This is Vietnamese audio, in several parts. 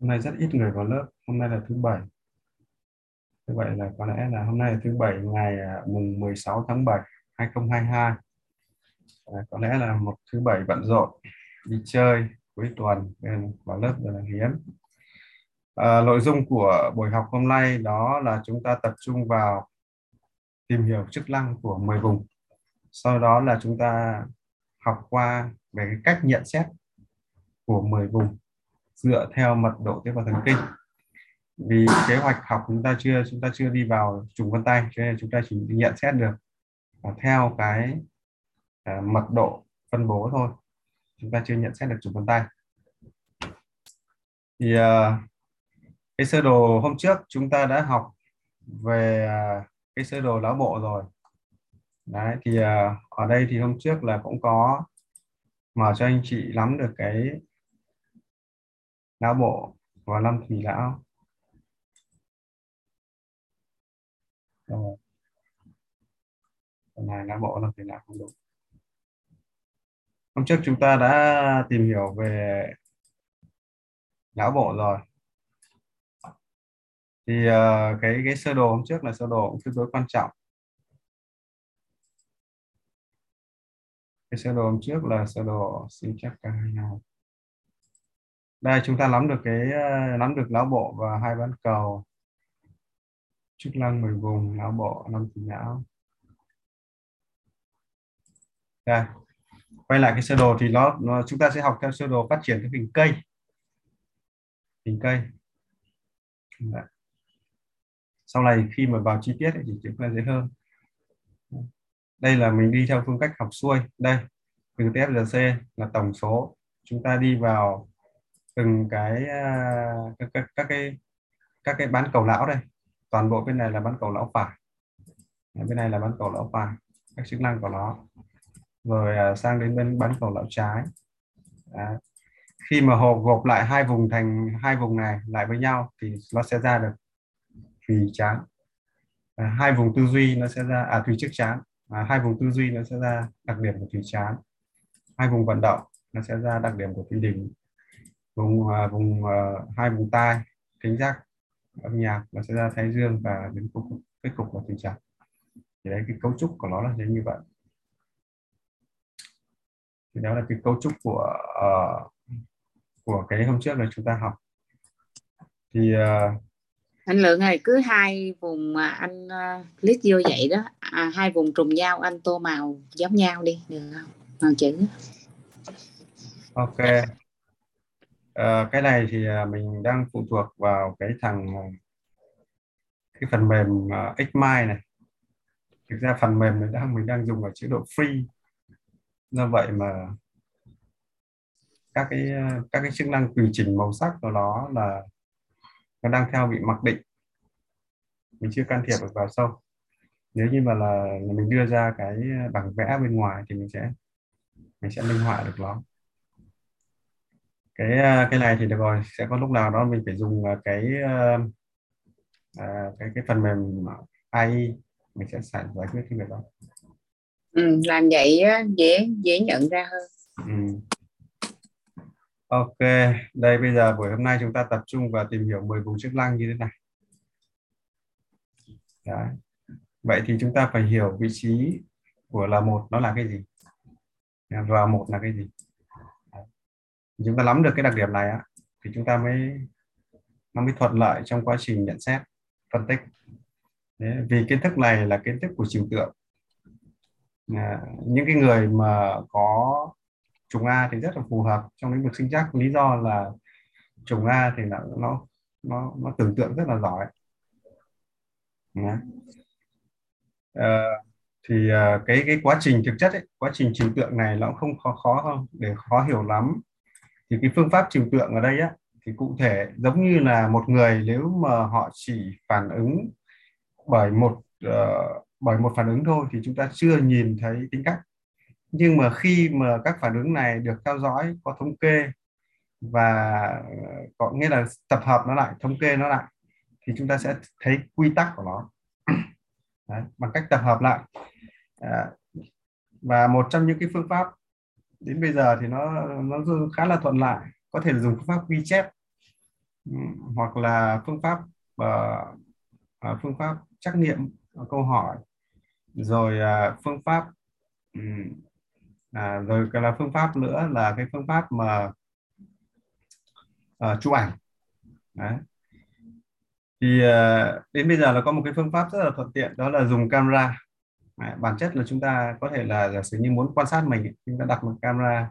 hôm nay rất ít người vào lớp. Hôm nay là thứ bảy. Như vậy là có lẽ là hôm nay là thứ bảy ngày à, mùng 16 tháng 7 2022 à, có lẽ là một thứ bảy bận rộn đi chơi cuối tuần nên vào lớp rất là hiếm. À, nội dung của buổi học hôm nay đó là chúng ta tập trung vào tìm hiểu chức năng của 10 vùng. Sau đó là chúng ta học qua về cái cách nhận xét của 10 vùng dựa theo mật độ tế bào thần kinh. Vì kế hoạch học chúng ta chưa chúng ta chưa đi vào trùng vân tay cho nên chúng ta chỉ nhận xét được theo cái uh, mật độ phân bố thôi. Chúng ta chưa nhận xét được trùng vân tay. Thì uh, cái sơ đồ hôm trước chúng ta đã học về uh, cái sơ đồ não bộ rồi. Đấy thì uh, ở đây thì hôm trước là cũng có mở cho anh chị nắm được cái não bộ và lâm thủy não rồi phần này não bộ lâm thủy não không đúng hôm trước chúng ta đã tìm hiểu về não bộ rồi. Thì uh, cái cái sơ đồ hôm trước là sơ đồ cũng tương đối quan trọng. Cái sơ đồ hôm trước là sơ đồ xin chắc cả hai nào đây chúng ta nắm được cái ờ, nắm được não bộ và hai bán cầu. Chức năng mười vùng não bộ năm chỉ não. Đây quay lại cái sơ đồ thì nó, nó chúng ta sẽ học theo sơ đồ phát triển cái hình cây. Hình cây. Đấy. sau này khi mà vào chi tiết thì chúng ta dễ hơn. Đây là mình đi theo phương cách học xuôi. Đây từ TFGC là tổng số. Chúng ta đi vào từng cái à, các, các, các cái các cái bán cầu não đây. Toàn bộ bên này là bán cầu não phải. Bên này là bán cầu não phải các chức năng của nó. Rồi à, sang đến bên bán cầu não trái. Đó. khi mà hộp gộp lại hai vùng thành hai vùng này lại với nhau thì nó sẽ ra được thùy chán. À, hai vùng tư duy nó sẽ ra à thùy trước chán. À, hai vùng tư duy nó sẽ ra đặc điểm của thùy chán. Hai vùng vận động nó sẽ ra đặc điểm của thùy đỉnh vùng uh, vùng uh, hai vùng tai thính giác âm nhạc nó sẽ ra thái dương và đến cuối cùng kết cục là thùy chán thì đấy cái cấu trúc của nó là như vậy. Thì đó là cái cấu trúc của uh, của cái hôm trước là chúng ta học. Thì uh, anh lượng này cứ hai vùng mà anh uh, list vô vậy đó à, hai vùng trùng nhau anh tô màu giống nhau đi được không? Màu chữ. Ok à, cái này thì à, mình đang phụ thuộc vào cái thằng à, cái phần mềm uh, Xmind này. Thực ra phần mềm này đang mình đang dùng ở chế độ free. Do vậy mà các cái các cái chức năng tùy chỉnh màu sắc của nó là nó đang theo bị mặc định. Mình chưa can thiệp được vào sâu. Nếu như mà là, là mình đưa ra cái bảng vẽ bên ngoài thì mình sẽ mình sẽ minh họa được nó cái cái này thì được rồi sẽ có lúc nào đó mình phải dùng cái à, cái cái phần mềm AI mình sẽ giải giải quyết cái việc đó ừ, làm vậy dễ dễ nhận ra hơn ừ. Ok, đây bây giờ buổi hôm nay chúng ta tập trung vào tìm hiểu 10 vùng chức năng như thế này. Đấy. Vậy thì chúng ta phải hiểu vị trí của là một nó là cái gì và một là cái gì. Chúng ta nắm được cái đặc điểm này á, thì chúng ta mới nó mới thuận lợi trong quá trình nhận xét, phân tích. Đấy. Vì kiến thức này là kiến thức của trừu tượng. À, những cái người mà có trùng A thì rất là phù hợp trong lĩnh vực sinh chắc lý do là trùng A thì là nó nó nó tưởng tượng rất là giỏi ờ, à, thì cái cái quá trình thực chất ấy, quá trình trừu tượng này nó cũng không khó khó không để khó hiểu lắm thì cái phương pháp trừu tượng ở đây á thì cụ thể giống như là một người nếu mà họ chỉ phản ứng bởi một uh, bởi một phản ứng thôi thì chúng ta chưa nhìn thấy tính cách. Nhưng mà khi mà các phản ứng này được theo dõi có thống kê và ờ, có nghĩa là tập hợp nó lại thống kê nó lại thì chúng ta sẽ thấy quy tắc của nó. Đấy, bằng cách tập hợp lại. À, và một trong những cái phương pháp đến bây giờ thì nó nó khá là thuận lợi. Có thể dùng phương pháp ghi chép ừ, hoặc là phương pháp uh, phương pháp trắc nghiệm câu hỏi. Rồi uh, phương pháp um, à, rồi cái là phương pháp nữa là cái phương pháp mà uh, chụp ảnh. Đấy. thì uh, đến bây giờ là có một cái phương pháp rất là thuận tiện đó là dùng camera. Đấy, bản chất là chúng ta có thể là giả sử như muốn quan sát mình chúng ta đặt một camera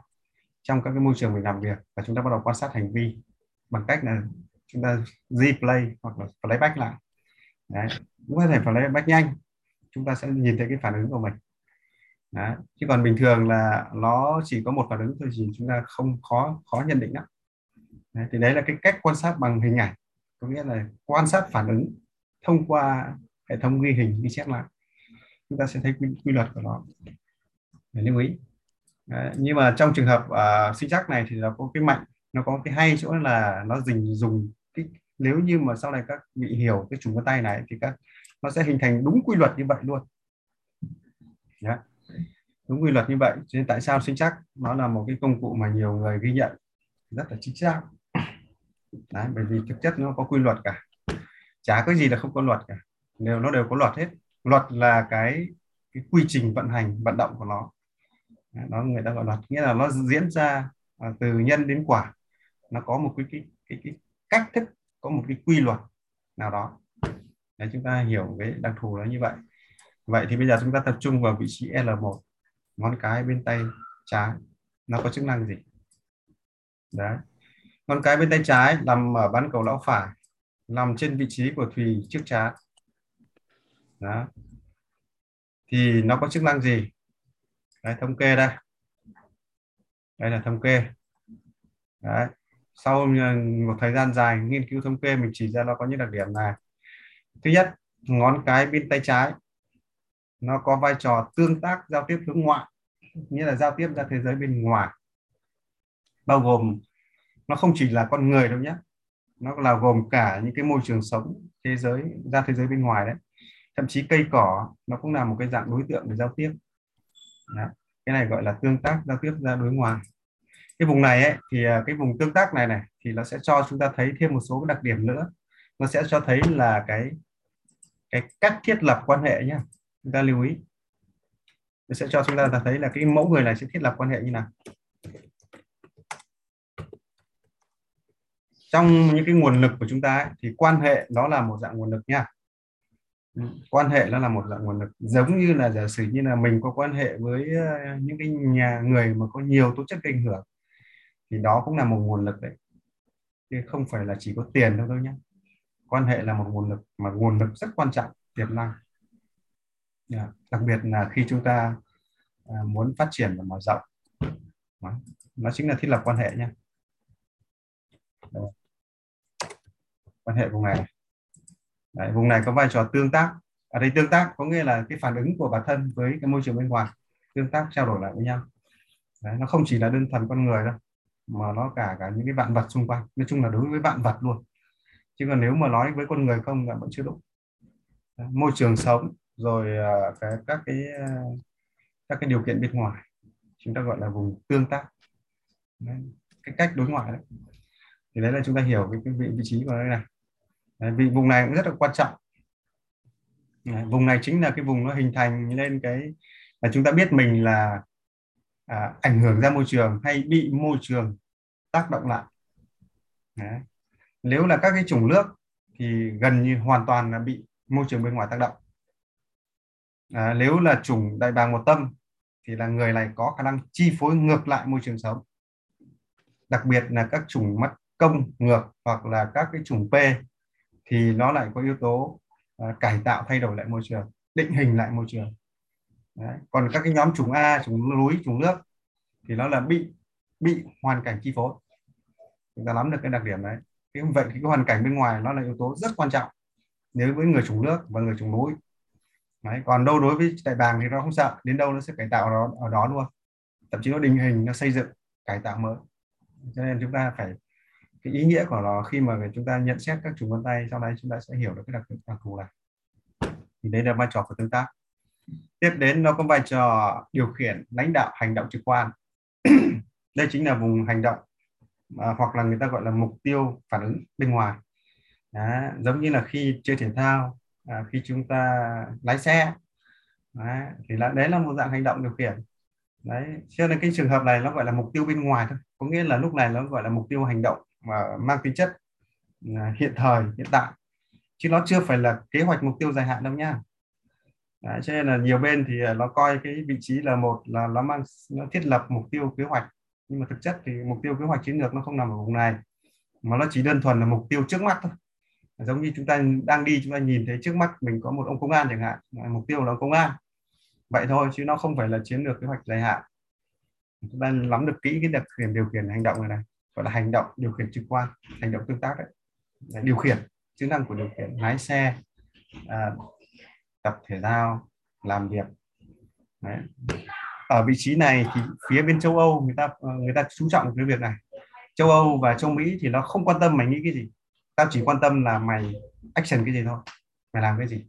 trong các cái môi trường mình làm việc và chúng ta bắt đầu quan sát hành vi bằng cách là chúng ta replay hoặc là playback lại Đấy. cũng có thể playback nhanh chúng ta sẽ nhìn thấy cái phản ứng của mình Đấy. chứ còn bình thường là nó chỉ có một phản ứng thôi thì chúng ta không khó khó nhận định lắm đấy, thì đấy là cái cách quan sát bằng hình ảnh có nghĩa là quan sát phản ứng thông qua hệ thống ghi hình ghi chép lại chúng ta sẽ thấy quy, quy luật của nó. Để lưu ý. Đấy, nhưng mà trong trường hợp uh, sinh chắc này thì nó có cái mạnh nó có cái hay chỗ là nó dình dùng cái nếu như mà sau này các vị hiểu cái chủng vân tay này thì các nó sẽ hình thành đúng quy luật như vậy luôn. Yeah đúng quy luật như vậy cho nên tại sao sinh chắc nó là một cái công cụ mà nhiều người ghi nhận rất là chính xác. Đấy, bởi vì thực chất nó có quy luật cả. Chả có gì là không có luật cả. Đều nó đều có luật hết luật là cái cái quy trình vận hành vận động của nó. Nó người ta gọi luật. Nghĩa là nó diễn ra à, từ nhân đến quả. Nó có một cái cái, cái, cái cách thức có một cái quy luật nào đó. Để chúng ta hiểu cái đặc thù nó như vậy. Vậy thì bây giờ chúng ta tập trung vào vị trí L1 ngón cái bên tay trái. Nó có chức năng gì? Đấy. Ngón cái bên tay trái nằm ở bán cầu lão phải nằm trên vị trí của thùy trước trán đó. Thì nó có chức năng gì? Đấy, thống kê đây. Đây là thống kê. Đấy. Sau một thời gian dài nghiên cứu thống kê mình chỉ ra nó có những đặc điểm này. Thứ nhất ngón cái bên tay trái. Nó có vai trò tương tác giao tiếp hướng ngoại nghĩa là giao tiếp ra thế giới bên ngoài. Bao gồm nó không chỉ là con người đâu nhé. Nó là gồm cả những cái môi trường sống thế giới ra thế giới bên ngoài đấy thậm chí cây cỏ nó cũng là một cái dạng đối tượng để giao tiếp. Đó. cái này gọi là tương tác giao tiếp ra đối ngoài cái vùng này ấy, thì à, cái vùng tương tác này này thì nó sẽ cho chúng ta thấy thêm một số đặc điểm nữa. Nó sẽ cho thấy là cái cái cách thiết lập quan hệ nhé chúng ta lưu ý. Nó sẽ cho chúng ta thấy là cái mẫu người này sẽ thiết lập quan hệ như nào. Trong những cái nguồn lực của chúng ta ấy, thì quan hệ đó là một dạng nguồn lực nha quan hệ nó là một dạng nguồn lực, giống như là giả sử như là mình có quan hệ với ờ, những cái nhà người mà có nhiều tố chất ảnh hưởng, thì đó cũng là một nguồn lực đấy chứ không phải là chỉ có tiền đâu đâu nhé quan hệ là một nguồn lực, mà nguồn lực rất quan trọng, tiềm năng yeah. Đặc biệt là khi chúng ta ờ, muốn phát triển và mở rộng đó. nó chính là thiết lập quan hệ nhé quan hệ của ngài Đấy, vùng này có vai trò tương tác. Ở đây tương tác có nghĩa là cái phản ứng của bản thân với cái môi trường bên ngoài tương tác trao đổi lại với nhau. Đấy, nó không chỉ là đơn thuần con người đâu mà nó cả cả những cái vạn vật xung quanh. Nói chung là đối với vạn vật luôn. Chứ còn nếu mà nói với con người không là vẫn chưa đủ. Đấy, môi trường sống rồi à, cái các cái à, các cái điều kiện bên ngoài. Chúng ta gọi là vùng tương tác. Đấy, cái cách đối ngoại đấy. Thì đấy là chúng ta hiểu cái, cái vị, vị trí của đây này đấy, vì vùng này cũng rất là quan trọng. Đấy, vùng này chính là cái vùng nó hình thành lên cái là chúng ta biết mình là à, ảnh hưởng ra môi trường hay bị môi trường tác động lại. Đấy. nếu là các cái chủng nước thì gần như hoàn toàn là bị môi trường bên ngoài tác động. À, nếu là chủng đại bàng một tâm thì là người này có khả năng chi phối ngược lại môi trường sống. Đặc biệt là các chủng mắt công ngược hoặc là các cái chủng P thì nó lại có yếu tố uh, cải tạo thay đổi lại môi trường định hình lại môi trường. Đấy. còn các cái nhóm chủng A chủng núi chủng nước thì nó là bị bị hoàn cảnh chi phối. Chúng ta nắm được cái đặc điểm đấy. Cái vậy thì cái hoàn cảnh bên ngoài nó là yếu tố rất quan trọng nếu với người chủng nước và người chủng núi. Đấy, còn đâu đối với đại bàng thì nó không sợ đến đâu nó sẽ cải tạo nó ở đó luôn. Thậm chí nó định hình nó xây dựng cải tạo mới. Cho nên chúng ta phải cái ý nghĩa của nó khi mà chúng ta nhận xét các chùm vân tay sau đấy chúng ta sẽ hiểu được cái đặc, đặc thù này. Thì đây là vai trò của tương tác. Tiếp đến nó có vai trò điều khiển lãnh đạo hành động trực quan. Đây chính là vùng hành động à, hoặc là người ta gọi là mục tiêu phản ứng bên ngoài. Đó, giống như là khi chơi thể thao à, khi chúng ta lái xe. Đó, thì là đấy là một dạng hành động điều khiển. Đấy cho nên cái trường hợp này nó gọi là mục tiêu bên ngoài thôi. Có nghĩa là lúc này nó gọi là mục tiêu hành động mà mang tính chất ừ, hiện thời hiện tại. Chứ nó chưa phải là kế hoạch mục tiêu dài hạn đâu nha. Đấy, cho nên là nhiều bên thì à, nó coi cái vị trí là một là nó mang nó thiết lập mục tiêu kế hoạch. Nhưng mà thực chất thì mục tiêu kế hoạch chiến lược nó không nằm ở vùng này mà nó chỉ đơn thuần là mục tiêu trước mắt thôi. Giống như chúng ta đang đi chúng ta nhìn thấy trước mắt mình có một ông công an chẳng hạn mục tiêu là ông công an. Vậy thôi chứ nó không phải là chiến lược kế hoạch dài hạn. Chúng ta nắm được kỹ cái đặc điểm điều khiển hành động này này gọi là hành động điều khiển trực quan hành động tương tác đấy, là điều khiển chức năng của điều khiển lái xe à, tập thể thao làm việc. Đấy. ở vị trí này thì phía bên châu Âu người ta ờ, người ta chú trọng cái việc này. Châu Âu và châu Mỹ thì nó không quan tâm mày nghĩ cái gì. Tao chỉ quan tâm là mày action cái gì thôi mày làm cái gì.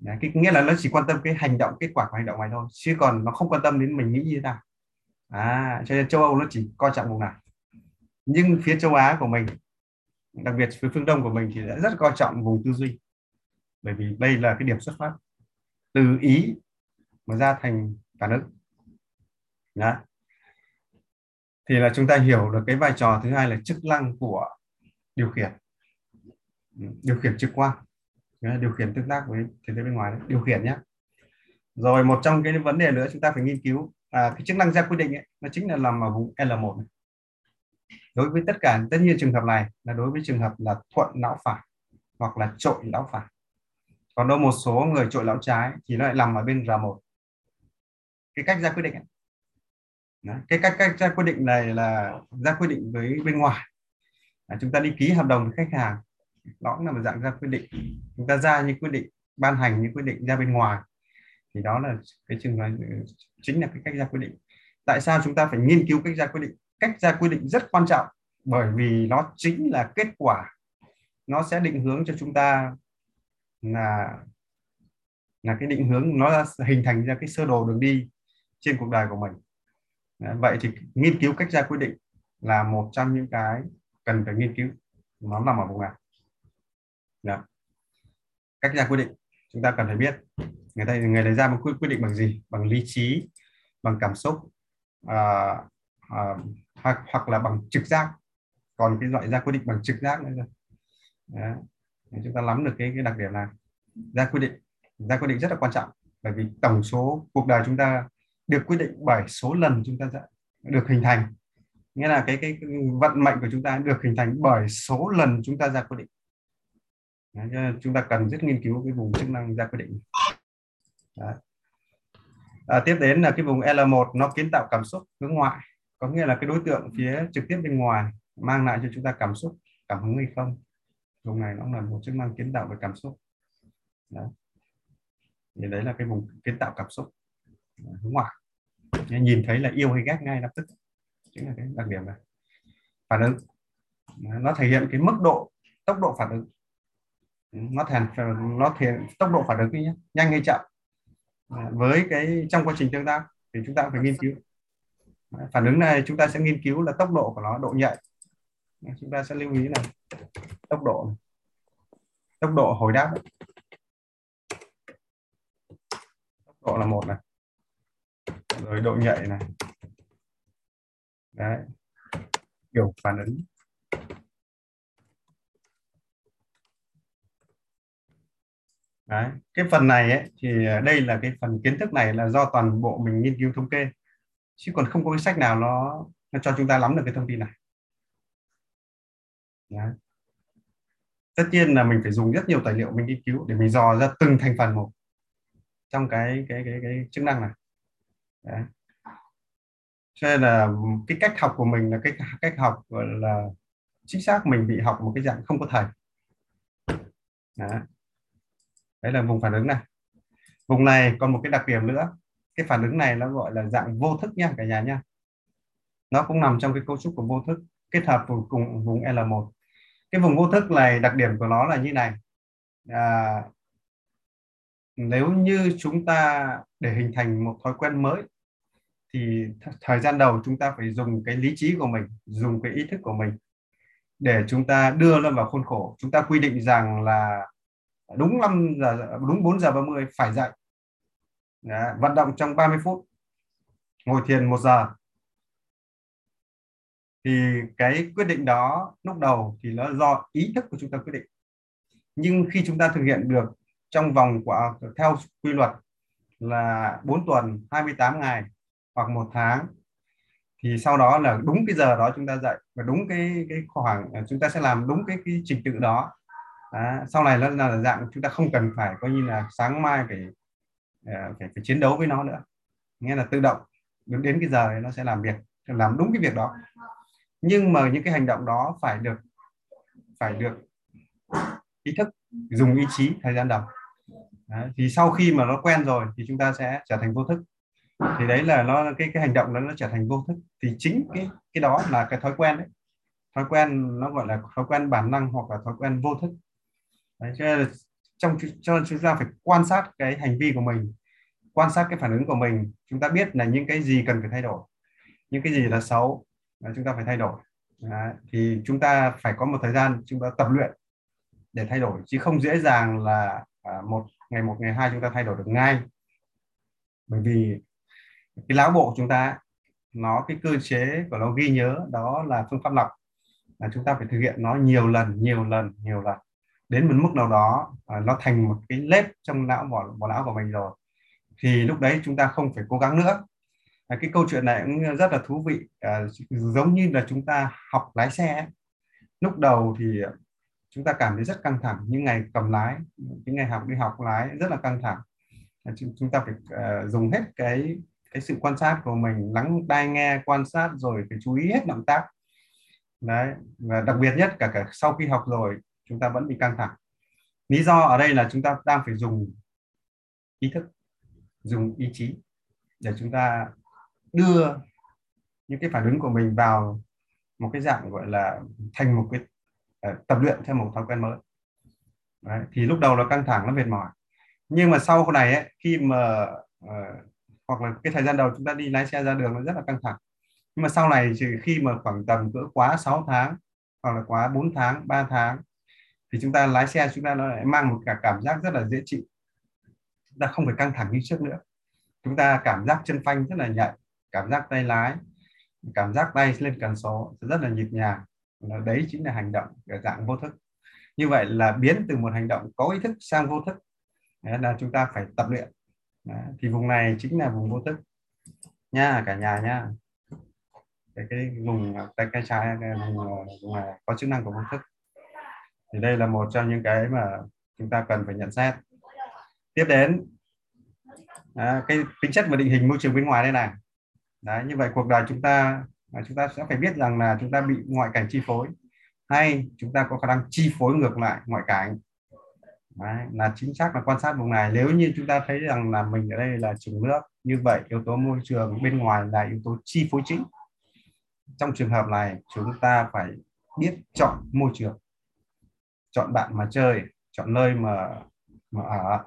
Đấy, cái nghĩa là nó chỉ quan tâm cái hành động kết quả của hành động mày thôi chứ còn nó không quan tâm đến mình nghĩ như thế nào. À cho nên châu Âu nó chỉ coi trọng vùng này nhưng phía châu Á của mình đặc biệt phía phương Đông của mình thì đã rất coi trọng vùng tư duy bởi vì đây là cái điểm xuất phát từ ý mà ra thành cả nước. Đó. thì là chúng ta hiểu được cái vai trò thứ hai là chức năng của điều khiển điều khiển trực quan điều khiển tương tác với thế giới bên ngoài đấy. điều khiển nhé rồi một trong cái vấn đề nữa chúng ta phải nghiên cứu à, cái chức năng ra quyết định ấy, nó chính là nằm ở vùng L1 này đối với tất cả tất nhiên trường hợp này là đối với trường hợp là thuận não phải hoặc là trội não phải. Còn đâu một số người trội não trái thì nó lại nằm ở bên R1 cái cách ra quyết định ấy. Cái cách cách ra quyết định này là ra quyết định với bên ngoài. À, chúng ta đi ký hợp đồng với khách hàng. Đó cũng là một dạng ra quyết định. Chúng ta ra những quyết định ban hành những quyết định ra bên ngoài. Thì đó là cái trường hợp chính là cái cách ra quyết định. Tại sao chúng ta phải nghiên cứu cách ra quyết định? Cách ra quy định rất quan trọng bởi vì nó chính là kết quả. Nó sẽ định hướng cho chúng ta là là cái định hướng nó hình thành ra cái sơ đồ đường đi trên cuộc đời của mình. Vậy thì nghiên cứu cách ra quy định là một trong những cái cần phải nghiên cứu. Nó nằm ở vùng nào? Đó. cách ra quy định chúng ta cần phải biết người ta người lấy ra một quyết, quyết định bằng gì? Bằng lý trí bằng cảm xúc à, à, hoặc hoặc là bằng trực giác. Còn cái loại ra quyết định bằng trực giác nữa rồi chúng ta nắm được cái, cái đặc điểm này ra quyết định. Ra quyết định rất là quan trọng. Bởi vì tổng số cuộc đời chúng ta được quyết định bởi số lần chúng ta được hình thành. Nghĩa là cái cái vận mệnh của chúng ta được hình thành bởi số lần chúng ta ra quyết định. Đấy, chúng ta cần rất nghiên cứu cái vùng chức năng ra quyết định. Đấy. À, tiếp đến là cái vùng L1 nó kiến tạo cảm xúc hướng ngoại có nghĩa là cái đối tượng phía trực tiếp bên ngoài mang lại cho chúng ta cảm xúc, cảm hứng hay không? Vùng này nó là một chức năng kiến tạo về cảm xúc. Đấy. thì đấy là cái vùng kiến tạo cảm xúc. Hướng ngoại. Nhìn thấy là yêu hay ghét ngay lập tức. Chính là cái đặc điểm này. Phản ứng. Nó thể hiện cái mức độ, tốc độ phản ứng. Nó thể nó thể, tốc độ phản ứng nhé nhanh hay chậm. Với cái, trong quá trình tương tác thì chúng ta phải nghiên cứu phản ứng này chúng ta sẽ nghiên cứu là tốc độ của nó độ nhạy. Chúng ta sẽ lưu ý là tốc độ tốc độ hồi đáp. Tốc độ là một này. Rồi độ nhạy này. Đấy. Kiểu phản ứng. Đấy. cái phần này ấy, thì à, đây là cái phần kiến thức này là do toàn bộ mình nghiên cứu thống kê chứ còn không có cái sách nào nó, nó cho chúng ta nắm được cái thông tin này. Đấy. tất nhiên là mình phải dùng rất nhiều tài liệu mình nghiên cứu để mình dò ra từng thành phần một trong cái cái cái cái chức năng này. Đấy. cho nên là cái cách học của mình là cái cách học gọi là chính xác mình bị học một cái dạng không có thầy. Đấy. Đấy là vùng phản ứng này. Vùng này còn một cái đặc điểm nữa cái phản ứng này nó gọi là dạng vô thức nha cả nhà nha. Nó cũng nằm trong cái cấu trúc của vô thức kết hợp cùng, cùng vùng L1 cái vùng vô thức này đặc điểm của nó là như này. À, nếu như chúng ta để hình thành một thói quen mới thì thời gian đầu chúng ta phải dùng cái lý trí của mình dùng cái ý thức của mình để chúng ta đưa nó vào khuôn khổ. Chúng ta quy định rằng là đúng 5 giờ đúng 4 giờ 30 phải dậy. Đấy, vận động trong 30 phút. Ngồi thiền một giờ. Thì cái quyết định đó lúc đầu thì nó do ý thức của chúng ta quyết định. Nhưng khi chúng ta thực hiện được trong vòng của theo quy luật là 4 tuần 28 ngày hoặc một tháng thì sau đó là đúng cái giờ đó chúng ta dậy và đúng cái cái khoảng à, chúng ta sẽ làm đúng cái, cái trình tự đó. Đó. sau này nó là dạng chúng ta không cần phải coi như là sáng mai phải Ờ, phải, phải chiến đấu với nó nữa. Nghĩa là tự động đến đến cái giờ nó sẽ làm việc làm đúng cái việc đó. Nhưng mà những cái hành động đó phải được phải được ý thức dùng ý chí thời gian đầu. Đấy. thì sau khi mà nó quen rồi thì chúng ta sẽ trở thành vô thức. Thì đấy là nó cái cái hành động đó nó trở thành vô thức. Thì chính cái cái đó là cái thói quen đấy. Thói quen nó gọi là thói quen bản năng hoặc là thói quen vô thức. Đấy, cho nên là trong cho chúng ta phải quan sát cái hành vi của mình quan sát cái phản ứng của mình. Chúng ta biết là những cái gì cần phải thay đổi những cái gì là xấu là chúng ta phải thay đổi. Đấy, thì chúng ta phải có một thời gian chúng ta tập luyện để thay đổi chứ không dễ dàng là à, một ngày một ngày hai chúng ta thay đổi được ngay. Bởi vì cái lão bộ của chúng ta nó cái cơ chế của nó ghi nhớ đó là phương pháp lọc. Là chúng ta phải thực hiện nó nhiều lần nhiều lần nhiều lần đến một mức nào đó à, nó thành một cái lết trong não vỏ, vỏ não của mình rồi thì lúc đấy chúng ta không phải cố gắng nữa. À, cái câu chuyện này cũng rất là thú vị. À, giống như là chúng ta học lái xe lúc đầu thì chúng ta cảm thấy rất căng thẳng những ngày cầm lái những ngày học đi học lái rất là căng thẳng. À, chúng ta phải uh, dùng hết cái cái sự quan sát của mình lắng tai nghe quan sát rồi phải chú ý hết động tác. Đấy và đặc biệt nhất cả cả sau khi học rồi chúng ta vẫn bị căng thẳng. Lý do ở đây là chúng ta đang phải dùng ý thức dùng ý chí để chúng ta đưa những cái phản ứng của mình vào một cái dạng gọi là thành một cái uh, tập luyện theo một thói quen mới. Đấy, thì lúc đầu là căng thẳng nó mệt mỏi. Nhưng mà sau này ấy, khi mà uh, hoặc là cái thời gian đầu chúng ta đi lái xe ra đường nó rất là căng thẳng. Nhưng mà sau này thì khi mà khoảng tầm cỡ quá 6 tháng hoặc là quá 4 tháng 3 tháng thì chúng ta lái xe chúng ta nó lại mang một cả cảm giác rất là dễ chịu. Chúng ta không phải căng thẳng như trước nữa. Chúng ta cảm giác chân phanh rất là nhạy cảm giác tay lái cảm giác tay lên cần số rất là nhịp nhàng. Đấy chính là hành động ở dạng vô thức. Như vậy là biến từ một hành động có ý thức sang vô thức. Đấy là chúng ta phải tập luyện. Đấy. thì vùng này chính là vùng vô thức. Nha cả nhà nha. Cái cái vùng tay cái trái cái vùng, ờ, vùng này có chức năng của vô thức thì đây là một trong những cái mà chúng ta cần phải nhận xét. Tiếp đến à, cái tính chất và định hình môi trường bên ngoài đây này. Đấy như vậy cuộc đời chúng ta à, chúng ta sẽ phải biết rằng là chúng ta bị ngoại cảnh chi phối hay chúng ta có khả năng chi phối ngược lại ngoại cảnh. Đấy, là chính xác là quan sát vùng này. Nếu như chúng ta thấy rằng là mình ở đây là trường nước như vậy yếu tố môi trường bên ngoài là yếu tố chi phối chính. Trong trường hợp này chúng ta phải biết chọn môi trường chọn bạn mà chơi chọn nơi mà mà ở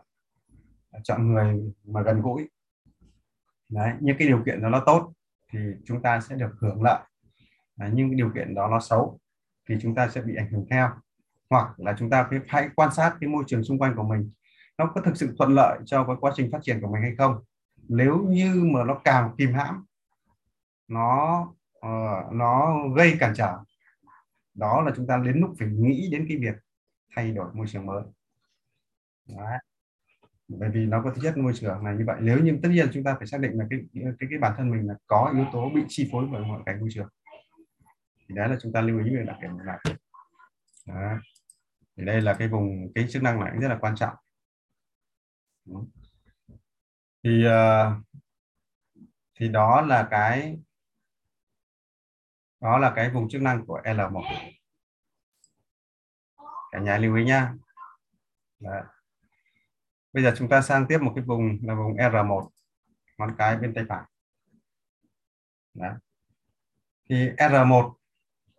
chọn người mà gần gũi. Đấy những cái điều kiện đó nó tốt thì chúng ta sẽ được hưởng lợi. Đấy, nhưng điều kiện đó nó xấu thì chúng ta sẽ bị ảnh hưởng theo. Hoặc là chúng ta phải, hãy quan sát cái môi trường xung quanh của mình nó có thực sự thuận lợi cho cái quá trình phát triển của mình hay không. Nếu như mà nó càng kìm hãm nó uh, nó gây cản trở đó là chúng ta đến lúc phải nghĩ đến cái việc thay đổi môi trường mới. Đấy. bởi vì nó có tính chất môi trường này như vậy. Nếu như tất nhiên chúng ta phải xác định là cái cái cái bản thân mình là có yếu tố bị chi phối bởi ngoại cảnh môi trường. Thì đấy là chúng ta lưu ý về đặc điểm này đó. thì đây là cái vùng cái chức năng này rất là quan trọng. Thì uh, thì đó là cái đó là cái vùng chức năng của L1 cả nhà lưu ý nhá. Đấy. bây giờ chúng ta sang tiếp một cái vùng là vùng R1 ngón cái bên tay phải. Đấy. thì R1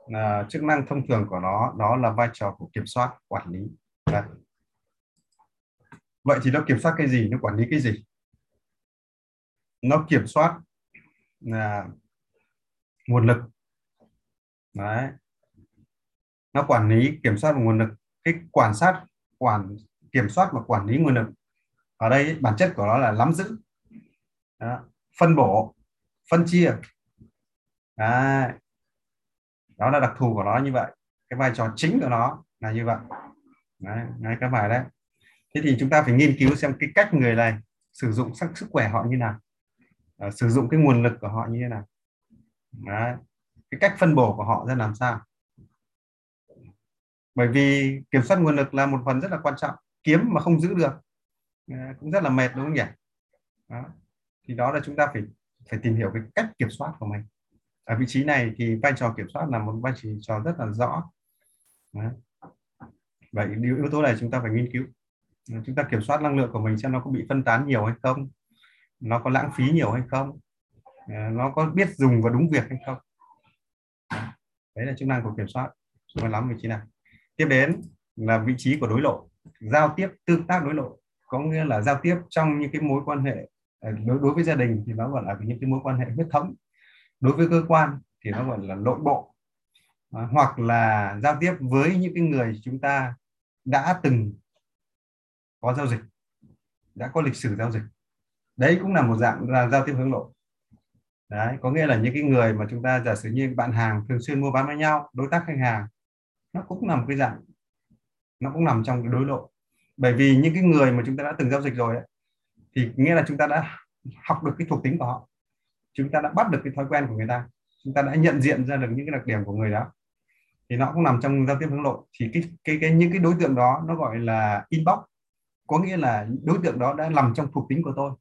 là chức năng thông thường của nó, đó là vai trò của kiểm soát, quản lý. Đấy. vậy thì nó kiểm soát cái gì? Nó quản lý cái gì? Nó kiểm soát là nguồn lực. Đấy. Nó quản lý, kiểm soát nguồn lực cái quản sát quản kiểm soát và quản lý nguồn lực. Ở đây bản chất của nó là nắm giữ. Đó. phân bổ phân chia. Đấy. đó là đặc thù của nó như vậy. Cái vai trò chính của nó là như vậy. Đấy, đấy các bài đấy. Thế thì chúng ta phải nghiên cứu xem cái cách người này sử dụng sắc sức khỏe họ như nào. À, sử dụng cái nguồn lực của họ như thế nào. Đấy. cái cách phân bổ của họ ra làm sao bởi vì kiểm soát nguồn lực là một phần rất là quan trọng. Kiếm mà không giữ được à, cũng rất là mệt đúng không nhỉ? Đó. thì đó là chúng ta phải phải tìm hiểu cái cách kiểm soát của mình. Ở vị trí này thì vai trò kiểm soát là một vai trò rất là rõ. Đó. vậy yếu tố này chúng ta phải nghiên cứu. Ờ, chúng ta kiểm soát năng lượng của mình xem nó có bị phân tán nhiều hay không nó có lãng phí nhiều hay không ờ, nó có biết dùng và đúng việc hay không. Đấy là chức năng của kiểm soát. Chúng ta vị trí này tiếp đến là vị trí của đối lộ giao tiếp tương tác đối lộ. Có nghĩa là giao tiếp trong những cái mối quan hệ à, đối đối với gia đình thì nó gọi là những cái mối quan hệ huyết thống. Đối với cơ quan thì nó gọi là nội bộ. À, hoặc là giao tiếp với những cái người chúng ta đã từng có giao dịch đã có lịch sử giao dịch. Đấy cũng là một dạng là giao tiếp hướng nội đấy có nghĩa là những cái người mà chúng ta giả sử như bạn hàng thường xuyên mua bán với nhau đối tác khách hàng nó cũng là một cái dạng nó cũng nằm trong cái đối lộ. Bởi vì những cái người mà chúng ta đã từng giao dịch rồi ấy, thì nghĩa là chúng ta đã học được cái thuộc tính của họ. Chúng ta đã bắt được cái thói quen của người ta. Chúng ta đã nhận diện ra được những cái đặc điểm của người đó. Thì nó cũng nằm trong giao tiếp hướng nội thì cái cái cái những cái đối tượng đó nó gọi là inbox. Có nghĩa là đối tượng đó đã nằm trong thuộc tính của tôi.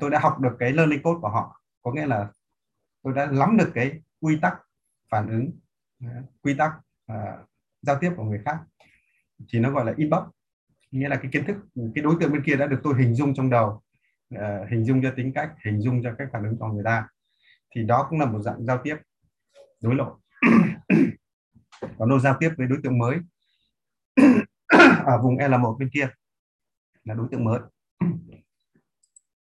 Tôi đã học được cái learning code của họ. Có nghĩa là tôi đã nắm được cái quy tắc phản ứng quy tắc uh, giao tiếp của người khác thì nó gọi là inbox. Nghĩa là cái kiến thức cái đối tượng bên kia đã được tôi hình dung trong đầu uh, hình dung cho tính cách hình dung cho cách phản ứng của người ta. Thì đó cũng là một dạng giao tiếp đối lộ còn đâu giao tiếp với đối tượng mới. Ở vùng L1 bên kia là đối tượng mới.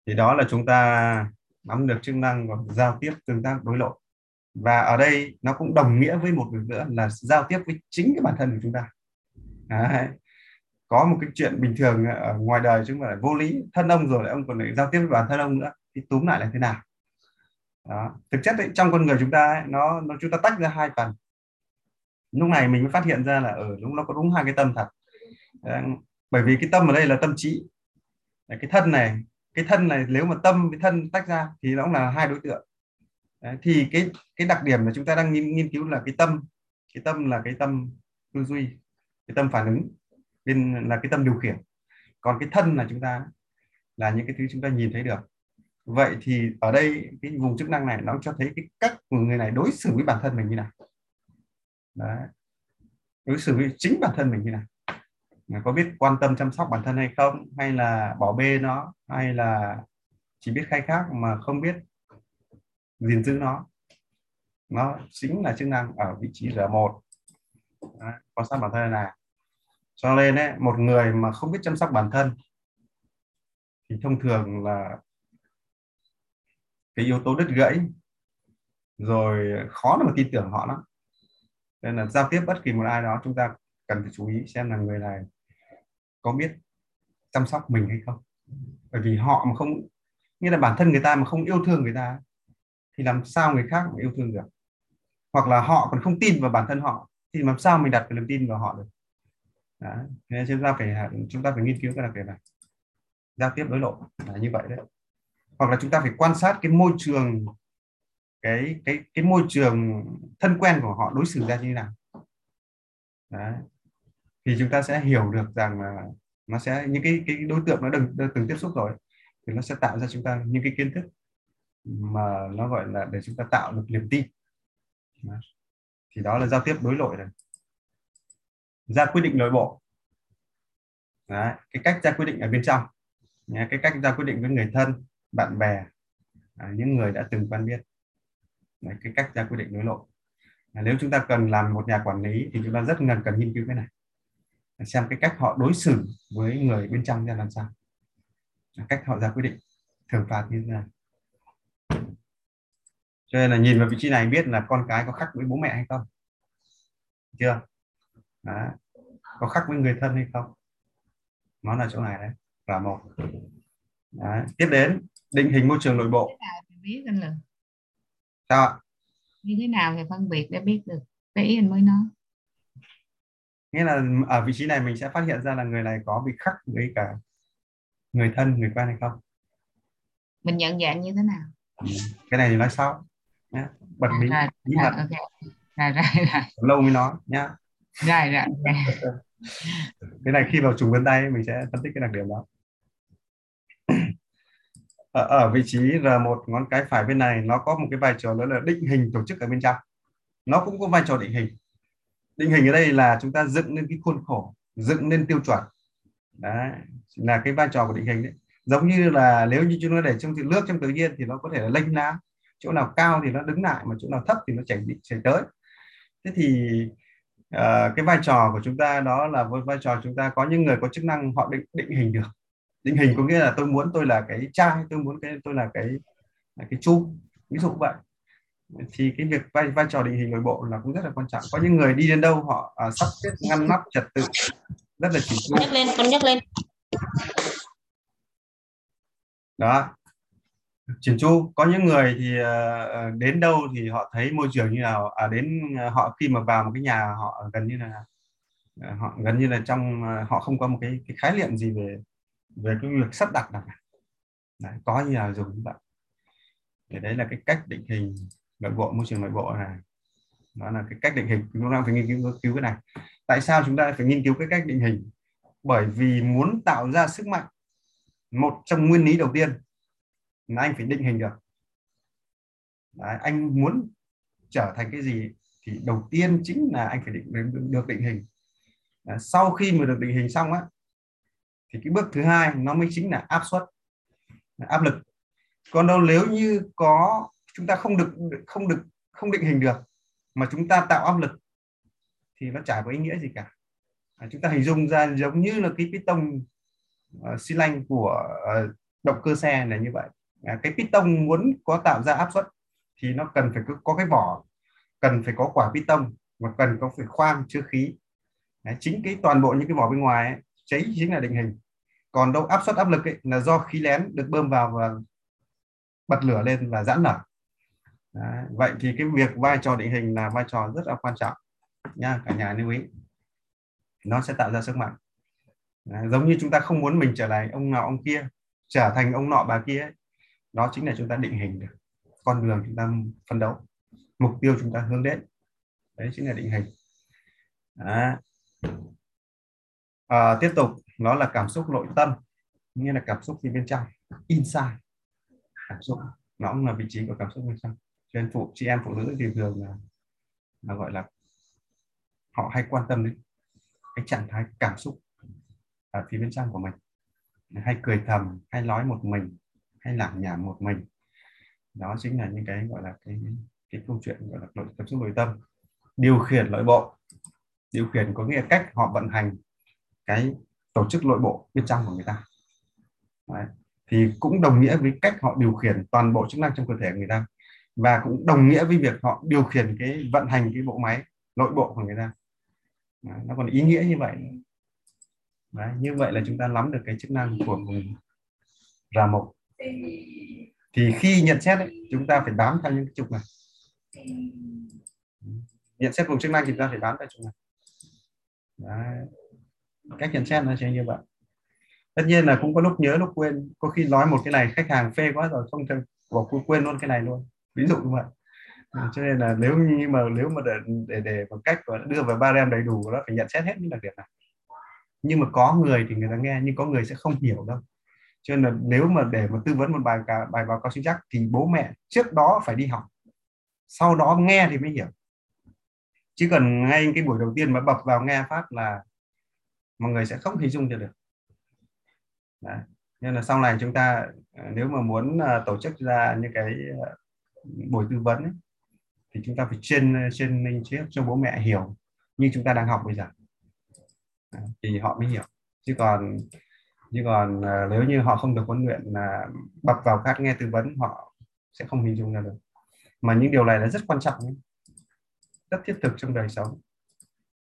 Thì đó là chúng ta nắm được chức năng của giao tiếp tương tác đối lộ và ở đây nó cũng đồng nghĩa với một việc nữa là giao tiếp với chính cái bản thân của chúng ta Đấy. có một cái chuyện bình thường ở ngoài đời chúng ta lại vô lý thân ông rồi lại ông còn lại giao tiếp với bản thân ông nữa thì túm lại là thế nào đó. thực chất ấy, trong con người chúng ta ấy, nó nó chúng ta tách ra hai phần lúc này mình mới phát hiện ra là ở ừ, đúng nó có đúng hai cái tâm thật Đấy. bởi vì cái tâm ở đây là tâm trí cái thân này cái thân này nếu mà tâm với thân tách ra thì nó cũng là hai đối tượng Đấy, thì cái cái đặc điểm mà chúng ta đang nghiên, nghiên cứu là cái tâm cái tâm là cái tâm tư duy cái tâm phản ứng bên là cái tâm điều khiển. Còn cái thân là chúng ta là những cái thứ chúng ta nhìn thấy được. Vậy thì ở đây cái vùng chức năng này nó cho thấy cái cách của người này đối xử với bản thân mình như nào. Đấy. đối xử với chính bản thân mình như nào. Có biết quan tâm chăm sóc bản thân hay không? Hay là bỏ bê nó? Hay là chỉ biết khai thác mà không biết gìn giữ nó. Nó chính là chức năng ở vị trí R1 quan sát bản thân này cho nên ấy, một người mà không biết chăm sóc bản thân thì thông thường là cái yếu tố đứt gãy rồi khó mà tin tưởng họ lắm. Nên là giao tiếp bất kỳ một ai đó chúng ta cần phải chú ý xem là người này có biết chăm sóc mình hay không. Bởi vì họ mà không như là bản thân người ta mà không yêu thương người ta thì làm sao người khác mà yêu thương được? Hoặc là họ còn không tin vào bản thân họ, thì làm sao mình đặt cái niềm tin vào họ được? Đấy. nên chúng ta phải, chúng ta phải nghiên cứu cái đặc điểm này. Giao tiếp đối lộ, là như vậy đấy. Hoặc là chúng ta phải quan sát cái môi trường, cái cái cái môi trường thân quen của họ đối xử ra như thế nào. Đấy. Thì chúng ta sẽ hiểu được rằng là nó sẽ, những cái cái đối tượng nó đừng từng tiếp xúc rồi, thì nó sẽ tạo ra chúng ta những cái kiến thức mà nó gọi là để chúng ta tạo được niềm tin. Thì đó là giao tiếp đối nội này. Ra quyết định nội bộ. Đấy, cái cách ra quyết định ở bên trong. Cái cách ra quyết định với người thân bạn bè à, những người đã từng quen biết. Đấy, cái cách ra quyết định đối lộ nếu chúng ta cần làm một nhà quản lý thì chúng ta rất cần cần nghiên cứu cái này. Xem cái cách họ đối xử với người bên trong ra làm sao. Cách họ ra quyết định. Thưởng phạt như thế nào cho nên là nhìn vào vị trí này biết là con cái có khác với bố mẹ hay không? Chưa? Đó. có khác với người thân hay không? Nó là chỗ này đấy. Và một. Đấy. tiếp đến định hình môi trường nội bộ. Biết anh là sao ạ? Như thế nào thì phân biệt để biết được cái ý anh mới nói. Nghĩa là ở vị trí này mình sẽ phát hiện ra là người này có bị khắc với cả người thân người quen hay không? Mình nhận dạng như thế nào. Cái này thì nói sau nhé bật mí bí mật okay. rồi, rồi, rồi. lâu mới nói nhá. Rồi rồi cái này khi vào trùng vân tay mình sẽ phân tích cái đặc điểm đó. Ở, ở vị trí R1 ngón cái phải bên này nó có một cái vai trò đó là định hình tổ chức ở bên trong. Nó cũng có vai trò định hình. Định hình ở đây là chúng ta dựng lên cái khuôn khổ dựng lên tiêu chuẩn. Đấy là cái vai trò của định hình đấy giống như là nếu như chúng ta để trong nước trong tự nhiên thì nó có thể là lênh lá chỗ nào cao thì nó đứng lại mà chỗ nào thấp thì nó chảy đi chảy tới. Thế thì uh, cái vai trò của chúng ta đó là với vai trò chúng ta có những người có chức năng họ định định hình được. Định hình có nghĩa là tôi muốn tôi là cái chai tôi muốn cái tôi là cái là cái chu ví dụ vậy. Thì cái việc vai vai trò định hình nội bộ là cũng rất là quan trọng. Có những người đi đến đâu họ uh, sắp xếp ngăn nắp trật tự rất là chỉ nhắc lên con nhắc lên đó. Triển chu có những người thì ờ, ờ, đến đâu thì họ thấy môi trường như nào? À đến ờ, họ khi mà vào một cái nhà họ gần như là họ gần như là trong họ không có một cái, cái khái niệm gì về về cái việc sắp đặt nào đấy, có như nào dùng như vậy thì đấy là cái cách định hình nội bộ môi trường nội bộ này. Đó là cái cách định hình. Chúng ta phải nghiên cứu, cứu cái này. Tại sao chúng ta phải nghiên cứu cái cách định hình? Bởi vì muốn tạo ra sức mạnh một trong nguyên lý đầu tiên là anh phải định hình được. Đấy, anh muốn trở thành cái gì thì đầu tiên chính là anh phải định được định hình. Đấy, sau khi mà được định hình xong á thì cái bước thứ hai nó mới chính là áp suất áp lực. Còn đâu nếu như có chúng ta không được không được không định hình được mà chúng ta tạo áp lực thì nó chả có ý nghĩa gì cả. À, chúng ta hình dung ra giống như là cái piston uh, xi lanh của uh, động cơ xe này như vậy. À, cái piston muốn có tạo ra áp suất thì nó cần phải có cái vỏ cần phải có quả piston và cần có phải khoang chứa khí. Đấy, chính cái toàn bộ những cái vỏ bên ngoài ấy, cháy chính là định hình. Còn đâu áp suất áp lực ấy, là do khí lén được bơm vào và bật lửa lên và giãn nở. Đấy, vậy thì cái việc vai trò định hình là vai trò rất là quan trọng nha cả nhà lưu ý. Nó sẽ tạo ra sức mạnh. À, giống như chúng ta không muốn mình trở lại ông nọ ông kia trở thành ông nọ bà kia ấy. đó chính là chúng ta định hình được. Con đường chúng ta phấn đấu mục tiêu chúng ta hướng đến. Đấy chính là định hình. Đó. À, tiếp tục nó là cảm xúc nội tâm nghĩa là cảm xúc gì bên trong inside. Cảm xúc nó cũng là vị trí của cảm xúc bên trong. Cho nên phụ chị em phụ nữ thì thường là, là gọi là họ hay quan tâm đến cái trạng thái cảm xúc ở phía bên trong của mình. Hay cười thầm, hay nói một mình, hay làm nhảm một mình. Đó chính là những cái, gọi là, cái cái câu chuyện, gọi là, nội tập xúc nội tâm. Điều khiển nội bộ. Điều khiển có nghĩa cách họ vận hành cái tổ chức nội bộ bên trong của người ta. Đấy. thì cũng đồng nghĩa với cách họ điều khiển toàn bộ chức năng trong cơ thể người ta. Và cũng đồng nghĩa với việc họ điều khiển cái vận hành cái bộ máy nội bộ của người ta. Đấy. nó còn ý nghĩa như vậy Đấy. như vậy là chúng ta nắm được cái chức năng của vùng rà mộc. Thì khi nhận xét ấy, chúng ta phải bám theo những cái trục này. Nhận xét vùng chức năng thì chúng ta phải bám theo trục này. Đấy. cách nhận xét nó sẽ như vậy. Tất nhiên là cũng có lúc nhớ lúc quên. Có khi nói một cái này khách hàng phê quá rồi không thể bỏ quên luôn cái này luôn. Ví dụ như vậy. Cho nên là nếu như mà nếu mà để để, để bằng cách đưa vào ba rem đầy đủ nó phải nhận xét hết những đặc điểm này nhưng mà có người thì người ta nghe nhưng có người sẽ không hiểu đâu cho nên là nếu mà để mà tư vấn một bài bài báo cáo sinh chắc thì bố mẹ trước đó phải đi học sau đó nghe thì mới hiểu chứ cần ngay cái buổi đầu tiên mà bập vào nghe phát là mọi người sẽ không hình dung được Đấy. nên là sau này chúng ta à, nếu mà muốn uh, tổ chức ra những cái uh, buổi tư vấn ấy, thì chúng ta phải trên trên minh trước cho bố mẹ hiểu như chúng ta đang học bây giờ Đấy thì họ mới hiểu. Chứ còn chứ còn uh, nếu như họ không được huấn luyện là bập vào các nghe tư vấn họ sẽ không hình dung ra được. Mà những điều này là rất quan trọng rất thiết thực trong đời sống.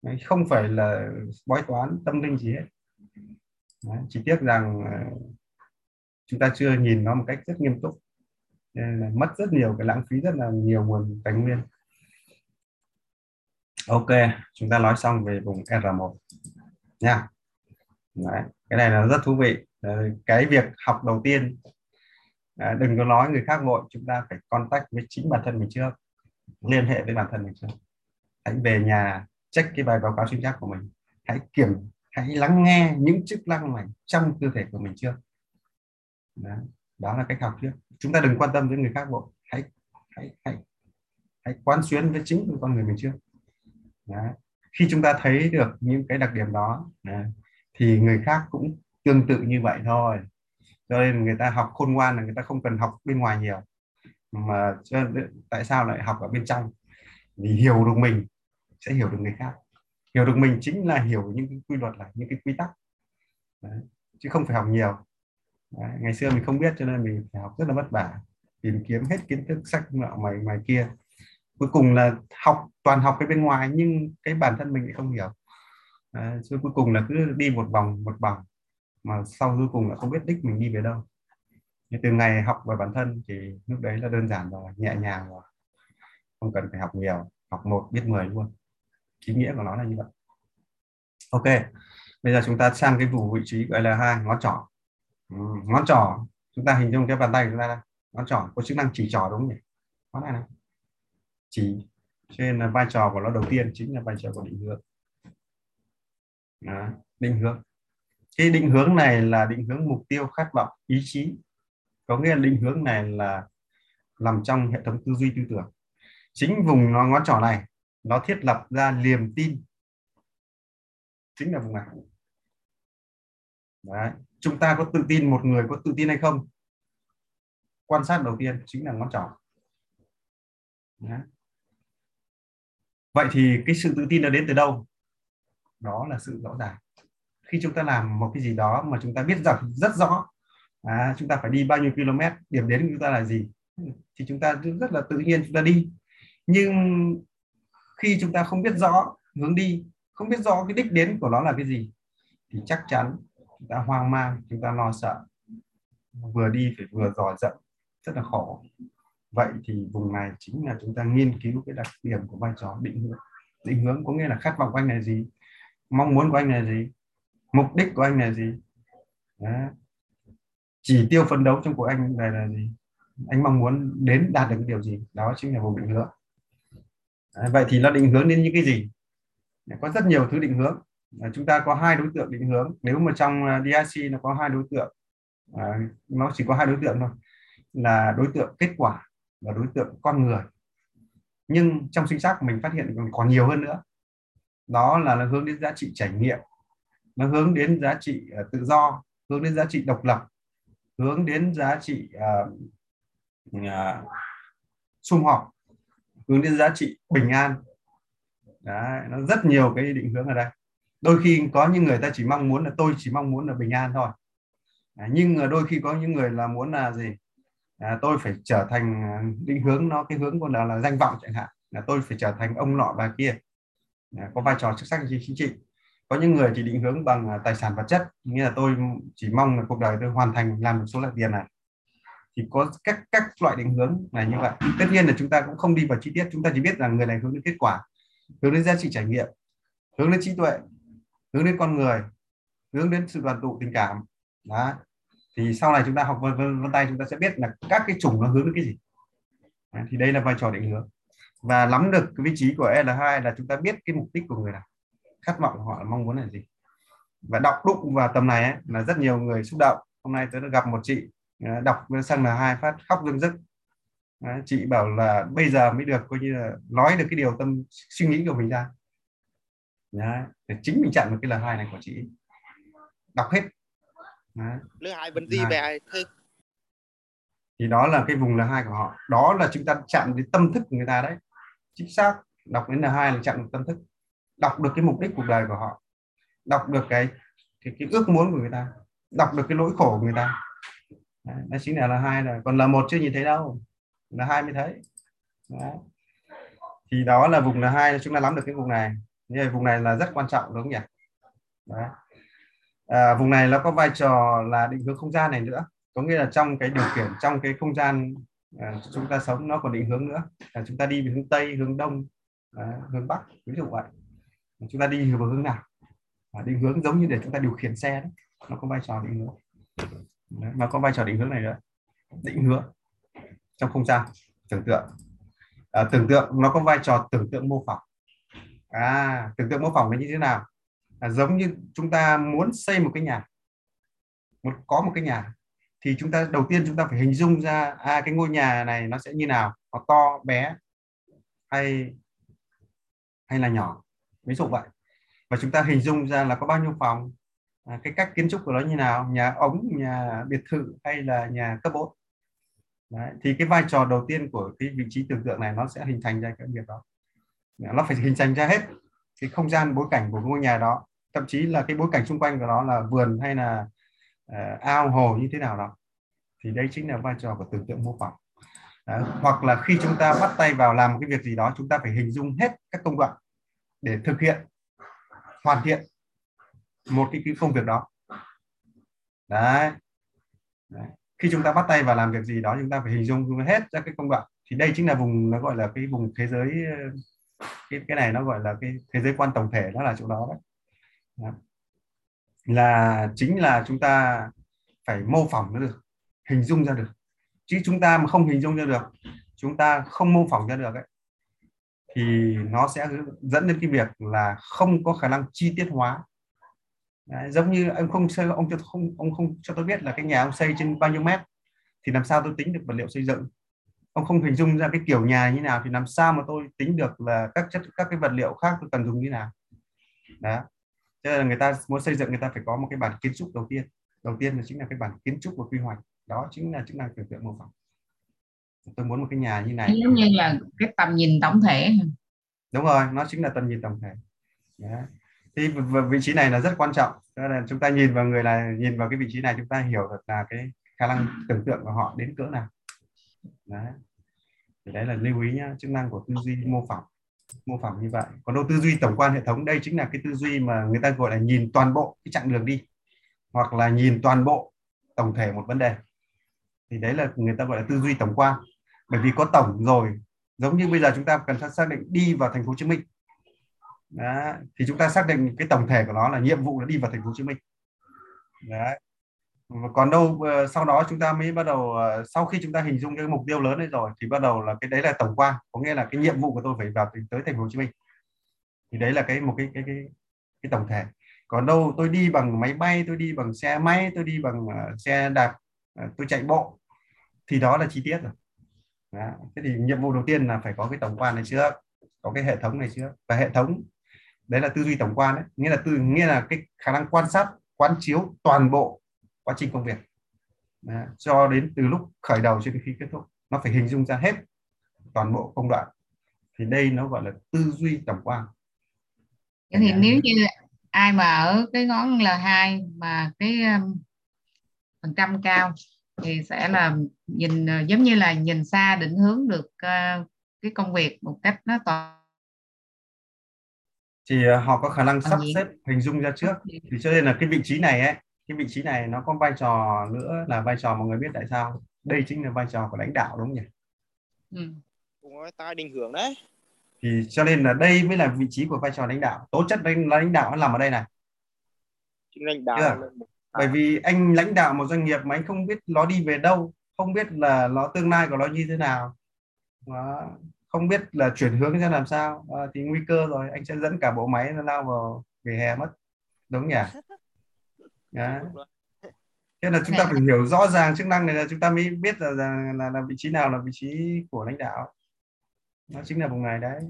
Đấy, không phải là bói toán tâm linh gì hết. Đấy, chỉ tiếc rằng à, chúng ta chưa nhìn nó một cách rất nghiêm túc. Nên là mất rất nhiều cái lãng phí rất là nhiều nguồn tài nguyên. Ok chúng ta nói xong về vùng R1 nha. Đấy, cái này là rất thú vị. Ờ, cái việc học đầu tiên à, đừng có nói người khác vội chúng ta phải contact với chính bản thân mình trước liên hệ với bản thân mình trước. Hãy về nhà check cái bài báo cáo sinh chắc của mình. Hãy kiểm hãy lắng nghe những chức năng này trong cơ thể của mình trước đó, đó là cách học trước. Chúng ta đừng quan tâm đến người khác vội. Hãy hãy hãy hãy quán xuyến với chính con người mình trước. Đó khi chúng ta thấy được những cái đặc điểm đó, à, thì người khác cũng tương tự như vậy thôi. Cho nên người ta học khôn ngoan là người ta không cần học bên ngoài nhiều. Mà tại sao lại học ở bên trong? Vì hiểu được mình sẽ hiểu được người khác. Hiểu được mình chính là hiểu những cái quy luật là những cái quy tắc. Đấy. chứ không phải học nhiều. Đấy. ngày xưa mình không biết cho nên mình phải học rất là vất vả tìm kiếm hết kiến thức sách nọ mày mày kia cuối cùng là học toàn học cái bên ngoài nhưng cái bản thân mình lại không hiểu. À, cuối cùng là cứ đi một vòng một vòng mà sau cuối cùng là không biết đích mình đi về đâu. Nhưng từ ngày học về bản thân thì lúc đấy là đơn giản rồi nhẹ nhàng rồi không cần phải học nhiều học một biết mười luôn. Ý nghĩa của nó là như vậy. Ok bây giờ chúng ta sang cái vùng vị trí gọi là hai ngón trỏ. Ừ, ngón trỏ chúng ta hình dung cái bàn tay của chúng ta đây. Ngón trỏ có chức năng chỉ trỏ đúng không nhỉ? Ngón này này chỉ cho nên là vai trò của nó đầu tiên chính là vai trò của định hướng. Đó, định hướng. Cái định hướng này là định hướng mục tiêu khát vọng ý chí. Có nghĩa là định hướng này là nằm trong hệ thống tư duy tư tưởng. Chính vùng nó ngón trỏ này nó thiết lập ra niềm tin. Chính là vùng này. Đấy. chúng ta có tự tin một người có tự tin hay không? Quan sát đầu tiên chính là ngón trỏ. Đấy vậy thì cái sự tự tin nó đến từ đâu? Đó là sự rõ ràng. Khi chúng ta làm một cái gì đó mà chúng ta biết rằng rất rõ à, chúng ta phải đi bao nhiêu km điểm đến của chúng ta là gì thì chúng ta rất là tự nhiên chúng ta đi. Nhưng khi chúng ta không biết rõ hướng đi không biết rõ cái đích đến của nó là cái gì thì chắc chắn chúng ta hoang mang chúng ta lo sợ. Vừa đi phải vừa dò dẫm rất là khổ vậy thì vùng này chính là chúng ta nghiên cứu cái đặc điểm của vai trò định hướng. Định hướng có nghĩa là khát vọng của anh là gì? Mong muốn của anh là gì? Mục đích của anh là gì? Đó. chỉ tiêu phấn đấu trong cuộc anh này là gì? Anh mong muốn đến đạt được cái điều gì? Đó chính là vùng định hướng. Đấy, vậy thì nó định hướng đến những cái gì? Có rất nhiều thứ định hướng. Chúng ta có hai đối tượng định hướng. Nếu mà trong DIC DRC nó có hai đối tượng à, nó chỉ có hai đối tượng thôi là đối tượng kết quả và đối tượng con người. Nhưng trong sinh sắc mình phát hiện còn nhiều hơn nữa. Đó là nó hướng đến giá trị trải nghiệm nó hướng đến giá trị uh, tự do hướng đến giá trị độc lập hướng đến giá trị uh, uh, sum họp hướng đến giá trị bình an. Đấy, nó rất nhiều cái định hướng ở đây. Đôi khi có những người ta chỉ mong muốn là tôi chỉ mong muốn là bình an thôi. À, nhưng đôi khi có những người là muốn là gì? À, tôi phải trở thành à, định hướng nó cái hướng của là, là danh vọng chẳng hạn. Là tôi phải trở thành ông nọ bà kia. À, có vai trò chức sắc chính trị. Có những người thì định hướng bằng à, tài sản vật chất. Nghĩa là tôi chỉ mong là cuộc đời tôi hoàn thành làm được số lượng tiền này. Thì có các các loại định hướng này như vậy. Tất nhiên là chúng ta cũng không đi vào chi tiết. Chúng ta chỉ biết là người này hướng đến kết quả hướng đến giá trị trải nghiệm hướng đến trí tuệ hướng đến con người hướng đến sự đoàn tụ tình cảm. Đó thì sau này chúng ta học vân vân vân tay chúng ta sẽ biết là các cái chủng nó hướng đến cái gì. Đấy, thì đây là vai trò định hướng. Và nắm được cái vị trí của L2 là chúng ta biết cái mục đích của người nào. Khát vọng của họ mong muốn là gì. Và đọc đụng vào tầm này ấy, là rất nhiều người xúc động. Hôm nay tôi đã gặp một chị ờ, đọc sang là hai phát khóc rưng rức. Chị bảo là bây giờ mới được coi như là nói được cái điều tâm suy nghĩ của mình ra. Đấy. để chính mình chặn được cái l hai này của chị. Đọc hết lứa hai bên gì về thì đó là cái vùng là hai của họ. Đó là chúng ta chặn cái tâm thức của người ta đấy. Chính xác đọc đến là hai là chặn được tâm thức. Đọc được cái mục đích cuộc đời của họ. Đọc được cái cái, cái ước muốn của người ta. Đọc được cái nỗi khổ của người ta. Đấy, đó chính là là hai rồi. Còn là một chưa nhìn thấy đâu. Là hai mới thấy. Đấy. thì đó là vùng là hai chúng ta nắm được cái vùng này. Như vùng này là rất quan trọng đúng không nhỉ? Đấy. À, vùng này nó có vai trò là định hướng không gian này nữa. Có nghĩa là trong cái điều khiển trong cái không gian à, chúng ta sống nó còn định hướng nữa. Là chúng ta đi về hướng tây hướng đông à, hướng bắc ví dụ vậy. À, chúng ta đi vào hướng nào? À, định hướng giống như để chúng ta điều khiển xe đấy. Nó có vai trò định hướng. Đấy, nó có vai trò định hướng này nữa. Định hướng trong không gian tưởng tượng. À, tưởng tượng nó có vai trò tưởng tượng mô phỏng. À tưởng tượng mô phỏng là như thế nào? Là giống như chúng ta muốn xây một cái nhà một có một cái nhà thì chúng ta đầu tiên chúng ta phải hình dung ra à cái ngôi nhà này nó sẽ như nào nó to bé hay hay là nhỏ. Ví dụ vậy. Và chúng ta hình dung ra là có bao nhiêu phòng à, cái cách kiến trúc của nó như nào nhà ống nhà biệt thự hay là nhà cấp 4 Đấy, thì cái vai trò đầu tiên của cái vị trí tưởng tượng này nó sẽ hình thành ra cái việc đó. Nó phải hình thành ra hết cái không gian bối cảnh của ngôi nhà đó thậm chí là cái bối cảnh xung quanh của nó là vườn hay là uh, ao hồ như thế nào đó thì đây chính là vai trò của tưởng tượng mô phỏng Đấy. hoặc là khi chúng ta bắt tay vào làm một cái việc gì đó chúng ta phải hình dung hết các công đoạn để thực hiện hoàn thiện một cái, cái công việc đó đấy. đấy khi chúng ta bắt tay vào làm việc gì đó chúng ta phải hình dung hết ra cái công đoạn thì đây chính là vùng nó gọi là cái vùng thế giới cái cái này nó gọi là cái thế giới quan tổng thể nó là chỗ đó đấy. Dạ. là chính là chúng ta phải mô phỏng nó được hình dung ra được. Chứ chúng ta mà không hình dung ra được chúng ta không mô phỏng ra được ấy thì nó sẽ dẫn đến cái việc là không có khả năng chi tiết hóa. Đấy, giống như ông không xây ông cho không ông không cho tôi biết là cái nhà ông xây trên bao nhiêu mét thì làm sao tôi tính được vật liệu xây dựng? Ông không hình dung ra cái kiểu nhà như nào thì làm sao mà tôi tính được là các chất các cái vật liệu khác tôi cần dùng như nào? Đó cho nên là người ta muốn xây dựng người ta phải có một cái bản kiến trúc đầu tiên. Đầu tiên là chính là cái bản kiến trúc và quy hoạch. Đó chính là chức năng tưởng tượng mô phỏng. Tôi muốn một cái nhà như này. Giống như là cái tầm nhìn tổng thể. Đúng rồi nó chính là tầm nhìn tổng thể. Đó. Thì vị trí này là rất quan trọng. Cho nên chúng ta nhìn vào người là nhìn vào cái vị trí này chúng ta hiểu được là cái khả năng tưởng tượng của họ đến cỡ nào. Đấy thì đấy là lưu ý nhá chức năng của tư duy mô phỏng mô phỏng như vậy. Còn đâu tư duy tổng quan hệ thống, đây chính là cái tư duy mà người ta gọi là nhìn toàn bộ cái chặng đường đi, hoặc là nhìn toàn bộ tổng thể một vấn đề. Thì đấy là người ta gọi là tư duy tổng quan. Bởi vì có tổng rồi, giống như bây giờ chúng ta cần xác định đi vào thành phố Hồ Chí Minh. Đó. thì chúng ta xác định cái tổng thể của nó là nhiệm vụ là đi vào thành phố Hồ Chí Minh. Đấy còn đâu ờ, sau đó chúng ta mới bắt đầu ờ, sau khi chúng ta hình dung cái mục tiêu lớn đấy rồi thì bắt đầu là cái đấy là tổng quan, có nghĩa là cái nhiệm vụ của tôi phải vào tới thành phố Hồ Chí Minh. Thì đấy là cái một cái cái cái cái tổng thể. Còn đâu tôi đi bằng máy bay, tôi đi bằng xe máy, tôi đi bằng ờ, xe đạp tôi chạy bộ, thì đó là chi tiết rồi. Đó. thế thì nhiệm vụ đầu tiên là phải có cái tổng quan này trước có cái hệ thống này trước và hệ thống, đấy là tư duy tổng quan đấy nghĩa là tư, nghĩa là cái khả năng quan sát quán chiếu toàn bộ quá trình công việc. Đấy, cho đến từ lúc khởi đầu cho đến khi kết thúc nó phải hình dung ra hết toàn bộ công đoạn. Thì đây nó gọi là tư duy tổng quan. Vậy thì nếu như ai mà ở cái ngón L2 mà cái um, phần trăm cao thì sẽ là nhìn uh, giống như là nhìn xa định hướng được uh, cái công việc một cách nó toàn thì uh, họ có khả năng sắp xếp hình dung ra trước. Thì cho nên là cái vị trí này ấy cái vị trí này nó có vai trò nữa là vai trò mọi người biết tại sao? Đây chính là vai trò của lãnh đạo đúng không nhỉ? Ừ. cũng có ta định hướng đấy. Thì cho nên là đây mới là vị trí của vai trò lãnh đạo. Tố chất lãnh, lãnh đạo nó nằm ở đây này. Chính lãnh đạo là bởi vì anh lãnh đạo một doanh nghiệp mà anh không biết nó đi về đâu không biết là nó tương lai của nó như thế nào đó. không biết là chuyển hướng ra làm sao à, thì nguy cơ rồi anh sẽ dẫn cả bộ máy nó lao vào vỉa hè mất. Đúng nhỉ đó. Thế là chúng ta phải hiểu rõ ràng chức năng này là chúng ta mới biết là là, là, là vị trí nào là vị trí của lãnh đạo. Nó chính là vùng này đấy.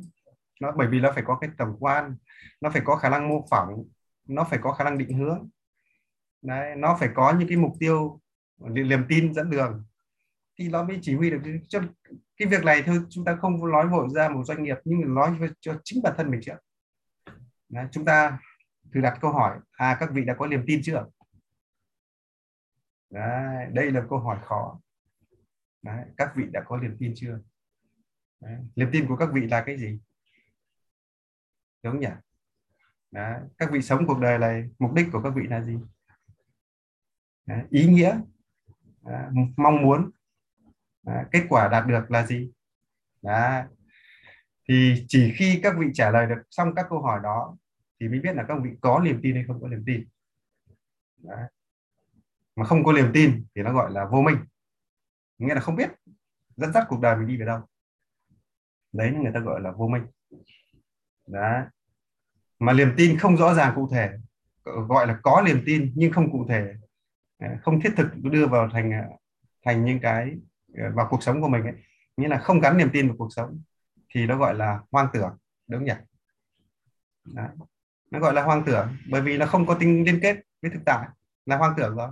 Nó bởi vì nó phải có cái tổng quan nó phải có khả năng mô phỏng nó phải có khả năng định hướng. Đấy nó phải có những cái mục tiêu niềm tin dẫn đường. Thì nó mới chỉ huy được. Cho cái việc này thôi chúng ta không nói vội ra một doanh nghiệp nhưng mà nói cho chính bản thân mình trước. Đấy, chúng ta thử đặt câu hỏi à các vị đã có niềm tin chưa đấy, đây là câu hỏi khó đấy, các vị đã có niềm tin chưa Đấy. niềm tin của các vị là cái gì đúng nhỉ Đấy. các vị sống cuộc đời này mục đích của các vị là gì Đấy. ý nghĩa Đấy. mong muốn Đấy. kết quả đạt được là gì Đấy. thì chỉ khi các vị trả lời được xong các câu hỏi đó thì mới biết là các vị có niềm tin hay không có niềm tin Đấy. mà không có niềm tin thì nó gọi là vô minh nghĩa là không biết, dẫn dắt cuộc đời mình đi về đâu đấy, người ta gọi là vô minh đấy mà niềm tin không rõ ràng cụ thể, gọi là có niềm tin nhưng không cụ thể không thiết thực đưa vào thành thành những cái ờ, vào cuộc sống của mình ấy. nghĩa là không gắn niềm tin vào cuộc sống thì nó gọi là hoang tưởng, đúng nhỉ đấy nó gọi là hoang tưởng bởi vì nó không có tính liên kết với thực tại là hoang tưởng rồi.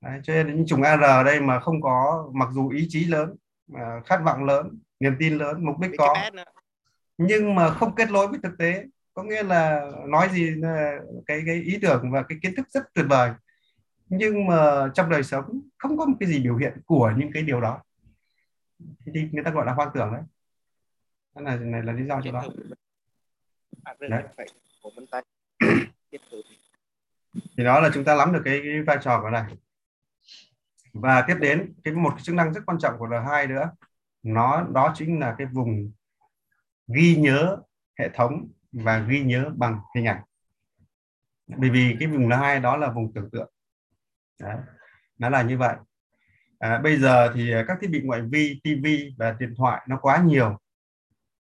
Đấy, cho nên những chủng AR đây mà không có mặc dù ý chí lớn khát vọng lớn niềm tin lớn mục đích có nhưng mà không kết nối với thực tế có nghĩa là nói gì là cái cái ý tưởng và cái kiến thức rất tuyệt vời nhưng mà trong đời sống không có một cái gì biểu hiện của những cái điều đó. Thì người ta gọi là hoang tưởng đấy. Cái này này là lý do cho đó. đấy. thì đó là chúng ta nắm được cái, cái vai trò của này. Và tiếp đến cái một cái chức năng rất quan trọng của R2 nữa nó đó chính là cái vùng ghi nhớ hệ thống và ghi nhớ bằng hình ảnh. Bởi vì cái vùng R2 đó là vùng tưởng tượng. Đấy. nó là như vậy. À, bây giờ thì các thiết bị ngoại vi TV và điện thoại nó quá nhiều.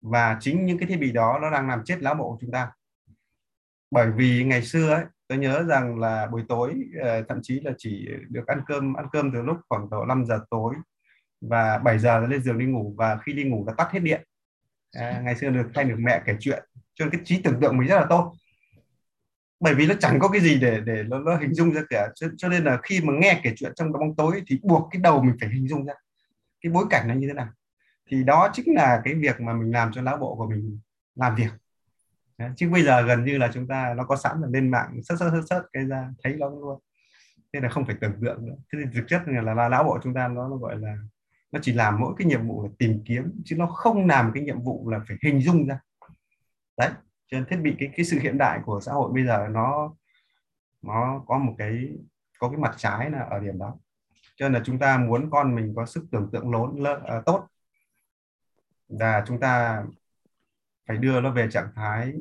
Và chính những cái thiết bị đó nó đang làm chết lá bộ của chúng ta bởi vì ngày xưa ấy, tôi nhớ rằng là buổi tối ờ, thậm chí là chỉ được ăn cơm ăn cơm từ lúc khoảng độ 5 giờ tối và 7 giờ lên giường đi ngủ và khi đi ngủ là tắt hết điện. À, ngày xưa được thay được mẹ kể chuyện. Cho nên cái trí tưởng tượng mình rất là tốt. Bởi vì nó chẳng có cái gì để để nó, nó hình dung ra cả. Cho, cho nên là khi mà nghe kể chuyện trong bóng tối thì buộc cái đầu mình phải hình dung ra cái bối cảnh nó như thế nào. Thì đó chính là cái việc mà mình làm cho não bộ của mình làm việc chứ bây giờ gần như là chúng ta nó có sẵn là lên mạng sớt sớt sớt sớt cái ra thấy nó luôn. Thế là không phải tưởng tượng nữa. Thế thì thực chất là, là, não bộ chúng ta nó, nó gọi là nó chỉ làm mỗi cái nhiệm vụ là tìm kiếm chứ nó không làm cái nhiệm vụ là phải hình dung ra. Đấy cho nên thiết bị cái cái sự hiện đại của xã hội bây giờ nó nó có một cái có cái mặt trái là ở điểm đó. Cho nên là chúng ta muốn con mình có sức tưởng tượng lớn, lớn à, tốt. Và chúng ta phải đưa nó về trạng thái,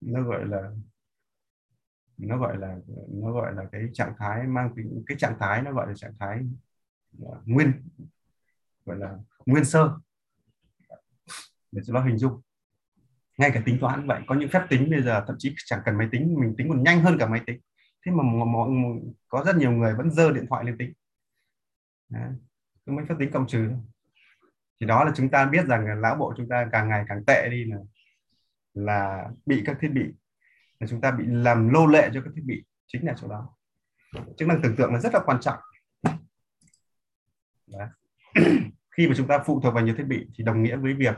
nó gọi là, nó gọi là, nó gọi là cái trạng thái mang tính, cái trạng thái nó gọi là trạng thái à, nguyên, gọi là nguyên sơ. Để cho nó hình dung. Ngay cả tính toán vậy, có những phép tính bây giờ thậm chí chẳng cần máy tính, mình tính còn nhanh hơn cả máy tính. Thế mà mọi có rất nhiều người vẫn dơ điện thoại lên tính. Đấy. mấy phép tính cộng trừ thì đó là chúng ta biết rằng là lão bộ chúng ta càng ngày càng tệ đi là là bị các thiết bị, là chúng ta bị làm lô lệ cho các thiết bị chính là chỗ đó. Chức năng tưởng tượng là rất là quan trọng. Đấy. khi mà chúng ta phụ thuộc vào nhiều thiết bị thì đồng nghĩa với việc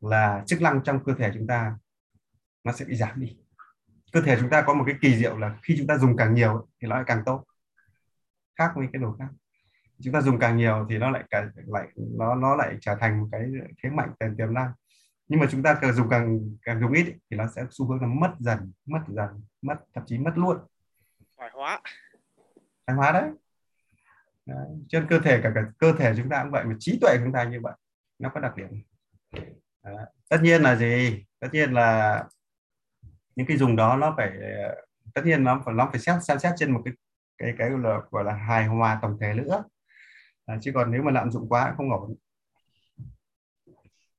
là chức năng trong cơ thể chúng ta nó sẽ bị giảm đi. Cơ thể chúng ta có một cái kỳ diệu là khi chúng ta dùng càng nhiều thì nó lại càng tốt. Khác với cái đồ khác chúng ta dùng càng nhiều thì nó lại càng lại nó nó lại trở thành một cái thế mạnh tiền tiềm năng. Nhưng mà chúng ta càng dùng càng càng dùng ít thì nó sẽ xu hướng là mất dần mất dần mất thậm chí mất luôn. Thoái hóa. Thoái hóa đấy. đấy trên cơ thể cả, cả cơ thể chúng ta cũng vậy mà trí tuệ chúng ta như vậy nó có đặc điểm. Đấy. tất nhiên là gì? Tất nhiên là những cái dùng đó nó phải tất nhiên nó phải nó phải xét xem xét trên một cái cái cái là, gọi là hài hòa tổng thể nữa à, chứ còn nếu mà lạm dụng quá không ổn.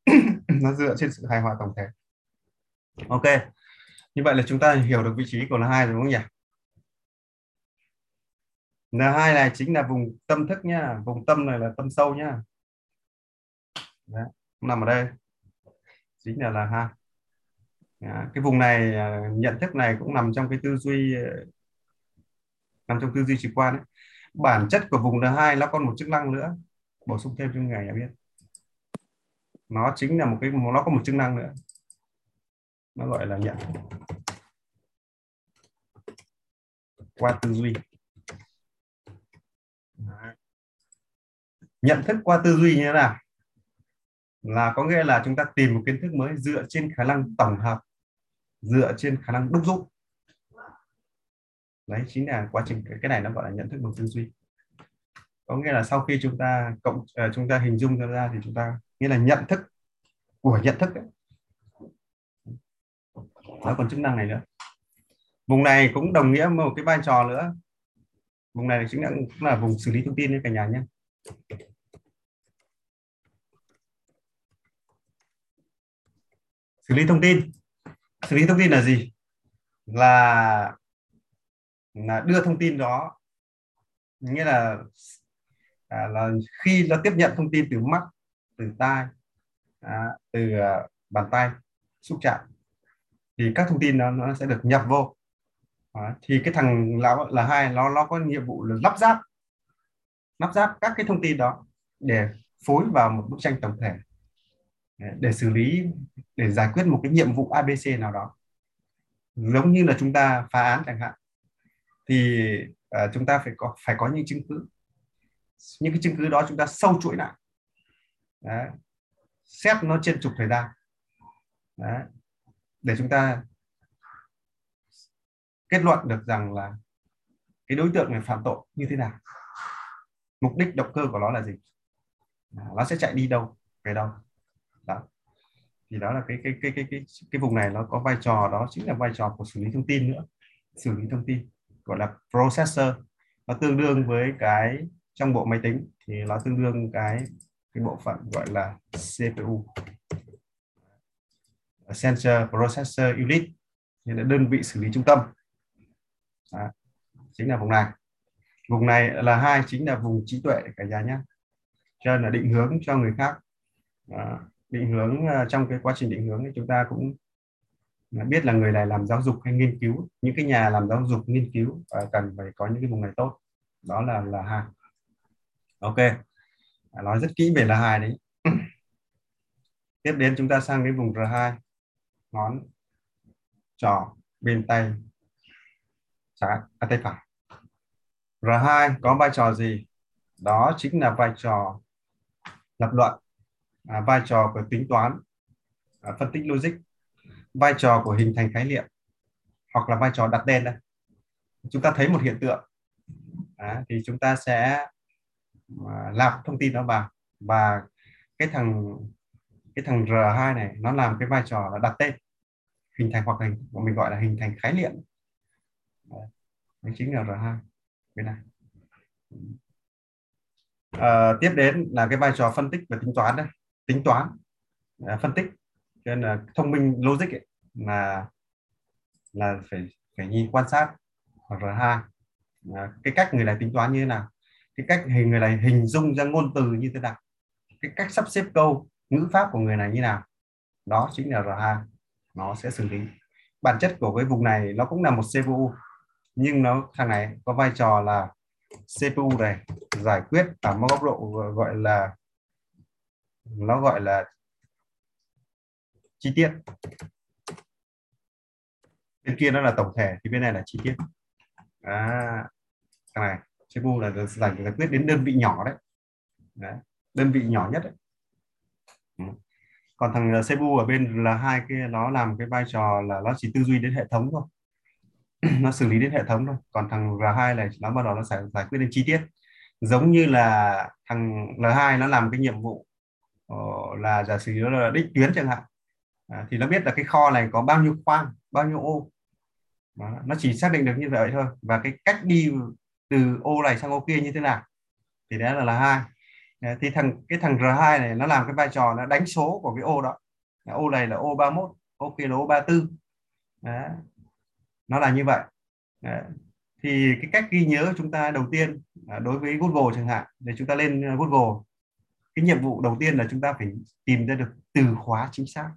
Nó dựa trên sự hài hòa tổng thể. Ok như vậy là chúng ta hiểu được vị trí của N2 rồi đúng không nhỉ? N2 này chính là vùng tâm thức nhá. Vùng tâm này là tâm sâu nhá. Đấy, nằm ở đây. Chính là là ha cái vùng này à, nhận thức này cũng nằm trong cái tư duy à, nằm trong tư duy trực quan ấy bản chất của vùng N2 nó còn một chức năng nữa. Bổ sung thêm cho ngày biết. Nó chính là một cái, nó có một chức năng nữa. Nó gọi là nhận. Qua tư duy. Nhận thức qua tư duy như thế nào? Là có nghĩa là chúng ta tìm một kiến thức mới dựa trên khả năng tổng hợp, dựa trên khả năng đúc rút đấy chính là quá trình cái này nó gọi là nhận thức bằng tư duy. Có nghĩa là sau khi chúng ta cộng uh, chúng ta hình dung ra thì chúng ta nghĩa là nhận thức của nhận thức ấy. nó còn chức năng này nữa. Vùng này cũng đồng nghĩa một cái vai trò nữa. Vùng này chính là cũng là vùng xử lý thông tin đấy cả nhà nhé. Xử lý thông tin. Xử lý thông tin là gì? Là là đưa thông tin đó nghĩa là à, là khi nó tiếp nhận thông tin từ mắt từ tai à, từ à, bàn tay xúc chạm thì các thông tin đó nó sẽ được nhập vô. À, thì cái thằng lão là hai nó nó có nhiệm vụ là lắp ráp lắp ráp các cái thông tin đó để phối vào một bức tranh tổng thể để xử lý để giải quyết một cái nhiệm vụ ABC nào đó. Giống như là chúng ta phá án chẳng hạn thì uh, chúng ta phải có phải có những chứng cứ. Những cái chứng cứ đó chúng ta sâu chuỗi lại. Đấy. xét nó trên trục thời gian. Đấy. để chúng ta kết luận được rằng là cái đối tượng này phạm tội như thế nào. Mục đích động cơ của nó là gì? Nó sẽ chạy đi đâu về đâu? Đó. Thì đó là cái cái cái cái cái cái vùng này nó có vai trò đó chính là vai trò của xử lý thông tin nữa. Xử lý thông tin gọi là processor, nó tương đương với cái trong bộ máy tính, thì nó tương đương cái cái bộ phận gọi là CPU Sensor Processor Unit như là đơn vị xử lý trung tâm đó. chính là vùng này vùng này là hai, chính là vùng trí tuệ cả nhà nhé cho nên là định hướng cho người khác đó. định hướng à, trong cái quá trình định hướng thì chúng ta cũng biết là người này làm giáo dục hay nghiên cứu những cái nhà làm giáo dục nghiên cứu à, cần phải có những cái vùng này tốt. Đó là là hai. Ok. À, nói rất kỹ về là hai đấy. Tiếp đến chúng ta sang cái vùng R2 ngón trỏ bên tay trái à, tay phải. R2 có vai trò gì? Đó chính là vai trò lập luận à, vai trò của tính toán à, phân tích logic vai trò của hình thành khái niệm hoặc là vai trò đặt tên đây. Chúng ta thấy một hiện tượng. À, thì chúng ta sẽ à, lạp thông tin đó vào. Và cái thằng cái thằng R2 này nó làm cái vai trò là đặt tên. Hình thành hoặc hình mình gọi là hình thành khái niệm. Đấy chính là R2 bên này. À, tiếp đến là cái vai trò phân tích và tính toán đây. Tính toán à, phân tích. Cho nên là thông minh logic ấy, là là phải phải nhìn quan sát R2 à, cái cách người này tính toán như thế nào? Cái cách hình người này hình dung ra ngôn từ như thế nào? Cái cách sắp xếp câu ngữ pháp của người này như nào? Đó chính là R2 nó sẽ xử lý. Bản chất của cái vùng này nó cũng là một CPU nhưng nó thằng này có vai trò là CPU này giải quyết ở một góc độ gọi là nó gọi là chi tiết bên kia nó là tổng thể thì bên này là chi tiết. À, cái này CPU là giải, giải quyết đến đơn vị nhỏ đấy, đấy đơn vị nhỏ nhất đấy. Ừ. còn thằng ờ, Cebu ở bên là hai cái nó làm cái vai trò là nó chỉ tư duy đến hệ thống thôi. Nó xử lý đến hệ thống thôi. Còn thằng R2 này nó bắt đầu nó giải giải quyết đến chi tiết. Giống như là thằng L2 nó làm cái nhiệm vụ ờ, là giả sử nó là định tuyến chẳng hạn. À, thì nó biết là cái kho này có bao nhiêu khoang bao nhiêu ô? Đó, nó chỉ xác định được như vậy thôi. Và cái cách đi từ ô này sang ô kia như thế nào? Thì đấy là là hai. Thì thằng cái thằng R2 này nó làm cái vai trò nó đánh số của cái ô đó. Ô này là ô 31 ô kia là ô 34 đó. nó là như vậy. Đó. thì cái cách ghi nhớ chúng ta đầu tiên à, đối với Google chẳng hạn để chúng ta lên à, Google cái nhiệm vụ đầu tiên là chúng ta phải tìm ra được từ khóa chính xác.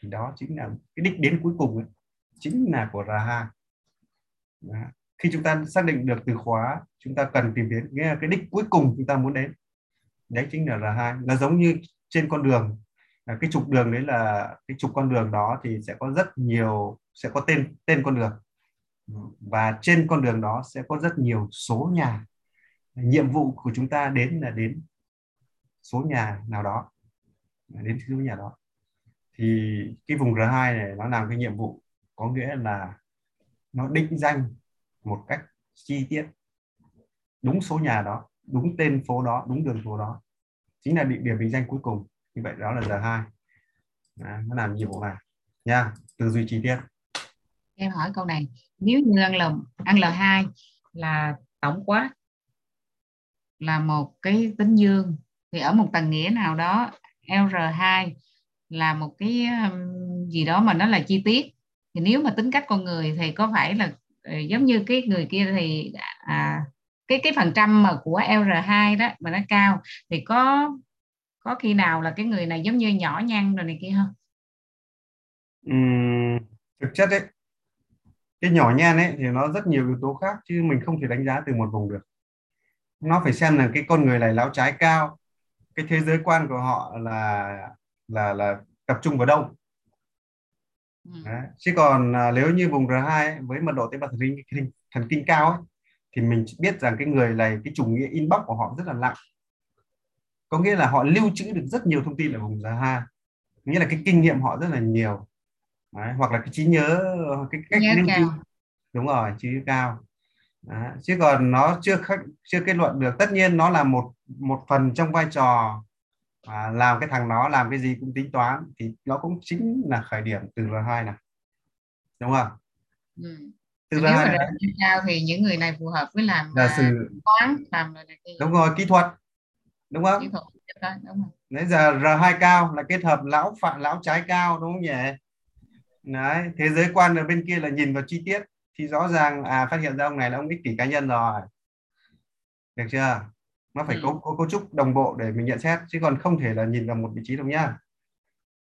Thì đó chính là cái đích đến cuối cùng ấy, chính là của R2 khi chúng ta xác định được từ khóa, chúng ta cần tìm đến nghĩa là cái đích cuối cùng chúng ta muốn đến. Đấy chính là R2 nó giống như trên con đường à, cái trục đường đấy là cái trục con đường đó thì sẽ có rất nhiều, sẽ có tên tên con đường. Và trên con đường đó sẽ có rất nhiều số nhà. Nhiệm vụ của chúng ta đến là đến số nhà nào đó. Đến thứ nhà đó. Thì cái vùng R2 này nó làm cái nhiệm vụ có nghĩa là nó định danh một cách chi tiết. Đúng số nhà đó, đúng tên phố đó, đúng đường phố đó chính là địa điểm định danh cuối cùng. Như vậy đó là giờ hai. Nó làm nhiệm vụ này. Nha, tư duy chi tiết. Em hỏi câu này, nếu như ăn l ăn l2 là tổng quát là một cái tính dương, thì ở một tầng nghĩa nào đó R2 là một cái um, gì đó mà nó là chi tiết thì nếu mà tính cách con người thì có phải là ờ, giống như cái người kia thì à, cái cái phần trăm mà của LR2 đó mà nó cao thì có có khi nào là cái người này giống như nhỏ nhăn rồi này kia không? Uhm, thực chất ấy cái nhỏ nhen ấy thì nó rất nhiều yếu tố khác chứ mình không thể đánh giá từ một vùng được nó phải xem là cái con người này lão trái cao cái thế giới quan của họ là là là tập trung vào đâu. Đấy. chứ còn à, nếu như vùng R2 ấy, với mật độ tế bào thần kinh thần kinh cao ấy, thì mình biết rằng cái người này cái chủ nghĩa inbox của họ rất là nặng có nghĩa là họ lưu trữ được rất nhiều thông tin ở vùng R2 nghĩa là cái kinh nghiệm họ rất là nhiều Đấy. hoặc là cái trí nhớ cái cách lưu trữ đúng rồi trí nhớ cao Đấy. chứ còn nó chưa chưa kết luận được tất nhiên nó là một một phần trong vai trò à, làm cái thằng nó làm cái gì cũng tính toán thì nó cũng chính là khởi điểm từ R2 này. Đúng không? Ừ. từ nếu R2 mà cao thì những người này phù hợp với làm là sự toán làm này đúng rồi kỹ thuật. Đúng không? Kỹ thuật đúng rồi. Đấy giờ R2 cao là kết hợp lão phạm lão trái cao đúng không nhỉ? Đấy thế giới quan ở bên kia là nhìn vào chi tiết thì rõ ràng à phát hiện ra ông này là ông ích kỷ cá nhân rồi. Được chưa nó phải ừ. có, có cấu trúc đồng bộ để mình nhận xét chứ còn không thể là nhìn vào một vị trí đâu nhá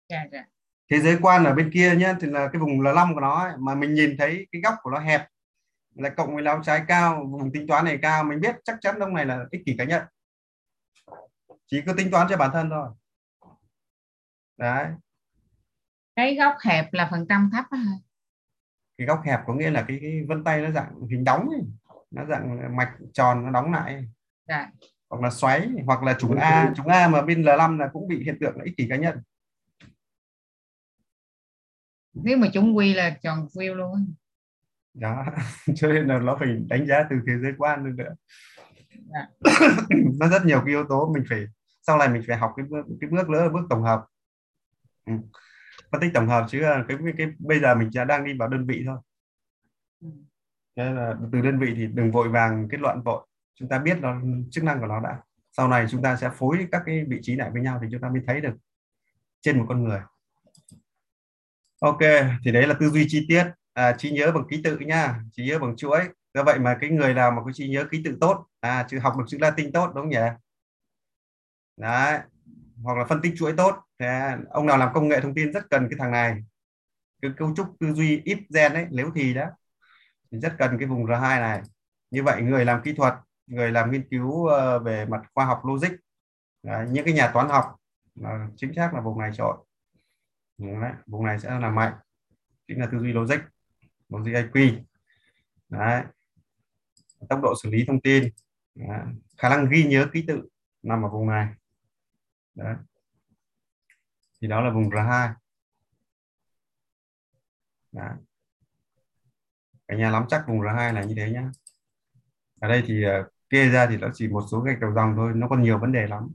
dạ, dạ. thế giới quan ở bên kia nhá thì là cái vùng L5 của nó ấy, mà mình nhìn thấy cái góc của nó hẹp lại cộng với lao trái cao vùng tính toán này cao mình biết chắc chắn ông này là ích kỷ cá nhân chỉ có tính toán cho bản thân thôi đấy cái góc hẹp là phần trăm thấp hả cái góc hẹp có nghĩa là cái, cái vân tay nó dạng hình đóng ấy. nó dạng mạch tròn nó đóng lại dạ. Hoặc là xoáy hoặc là trùng A. Trùng A mà bên L5 là cũng bị hiện tượng là ích kỷ cá nhân. Nếu mà chúng quy là tròn phiêu luôn đó cho nên là nó phải đánh giá từ thế giới quan nữa nữa. Dạ. nó rất nhiều cái yếu tố mình phải sau này mình phải học cái bước cái bước nữa bước tổng hợp. Ừ. Phân tích tổng hợp chứ cái, cái cái bây giờ mình đang đi vào đơn vị thôi. Ừ. Nên là từ đơn vị thì đừng vội vàng kết luận vội chúng ta biết nó chức năng của nó đã. Sau này chúng ta sẽ phối các cái vị trí lại với nhau thì chúng ta mới thấy được trên một con người. Ok thì đấy là tư duy chi tiết. À, trí nhớ bằng ký tự nha trí nhớ bằng chuỗi. Do vậy mà cái người nào mà có trí nhớ ký tự tốt à chữ học được chữ Latin tốt đúng không nhỉ? Đấy hoặc là phân tích chuỗi tốt thì ông nào làm công nghệ thông tin rất cần cái thằng này. Cái cấu trúc tư duy ít gen ấy nếu thì đó. Thì rất cần cái vùng R2 này. Như vậy người làm kỹ thuật người làm nghiên cứu ờ, về mặt khoa học logic. Đấy, những cái nhà toán học là chính xác là vùng này chọn. Đấy, vùng này sẽ là mạnh. Chính là tư duy logic logic IQ Đấy. tốc độ xử lý thông tin. Đấy. khả năng ghi nhớ ký tự nằm ở vùng này. Đấy. Thì đó là vùng R2 Đấy. cả nhà nắm chắc vùng R2 là như thế nhá. Ở đây thì ờ, kê ra thì nó chỉ một số gạch đầu dòng thôi nó còn nhiều vấn đề lắm.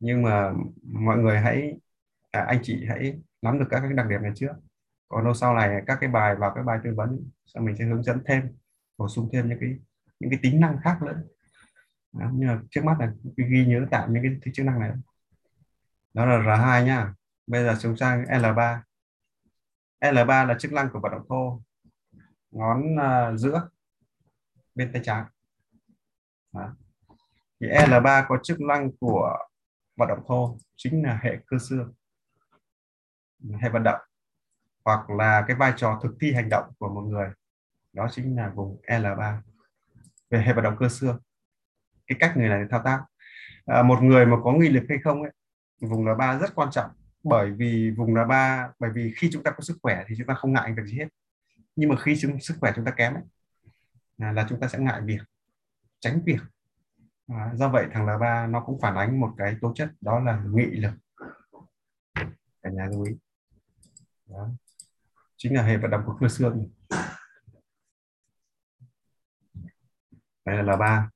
Nhưng mà mọi người hãy à, anh chị hãy nắm được các cái đặc điểm này trước. Còn đâu sau này các cái bài vào cái bài tư vấn sau mình sẽ hướng dẫn thêm bổ sung thêm những cái những cái tính năng khác nữa. Đó, nhưng mà trước mắt là ghi nhớ tạm những cái chức năng này. Đó là R2 nhá. Bây giờ xuống sang L3 L3 là chức năng của vận động thô. Ngón uh, giữa bên tay trái. Đó. thì L3 có chức năng của vận động thô chính là hệ cơ xương hệ vận động hoặc là cái vai trò thực thi hành động của một người. Đó chính là vùng L3 về hệ vận động cơ xương cái cách người này thao tác. À, một người mà có nghị lực hay không ấy vùng L3 rất quan trọng bởi vì vùng L3 bởi vì khi chúng ta có sức khỏe thì chúng ta không ngại việc gì hết. Nhưng mà khi chúng, sức khỏe chúng ta kém ấy, À, là, chúng ta sẽ ngại việc tránh việc. À, do vậy thằng L3 nó cũng phản ánh một cái tố chất đó là nghị lực. Cả nhà lưu ý. Đó. chính là hệ vận động của cơ xương. Đây là L3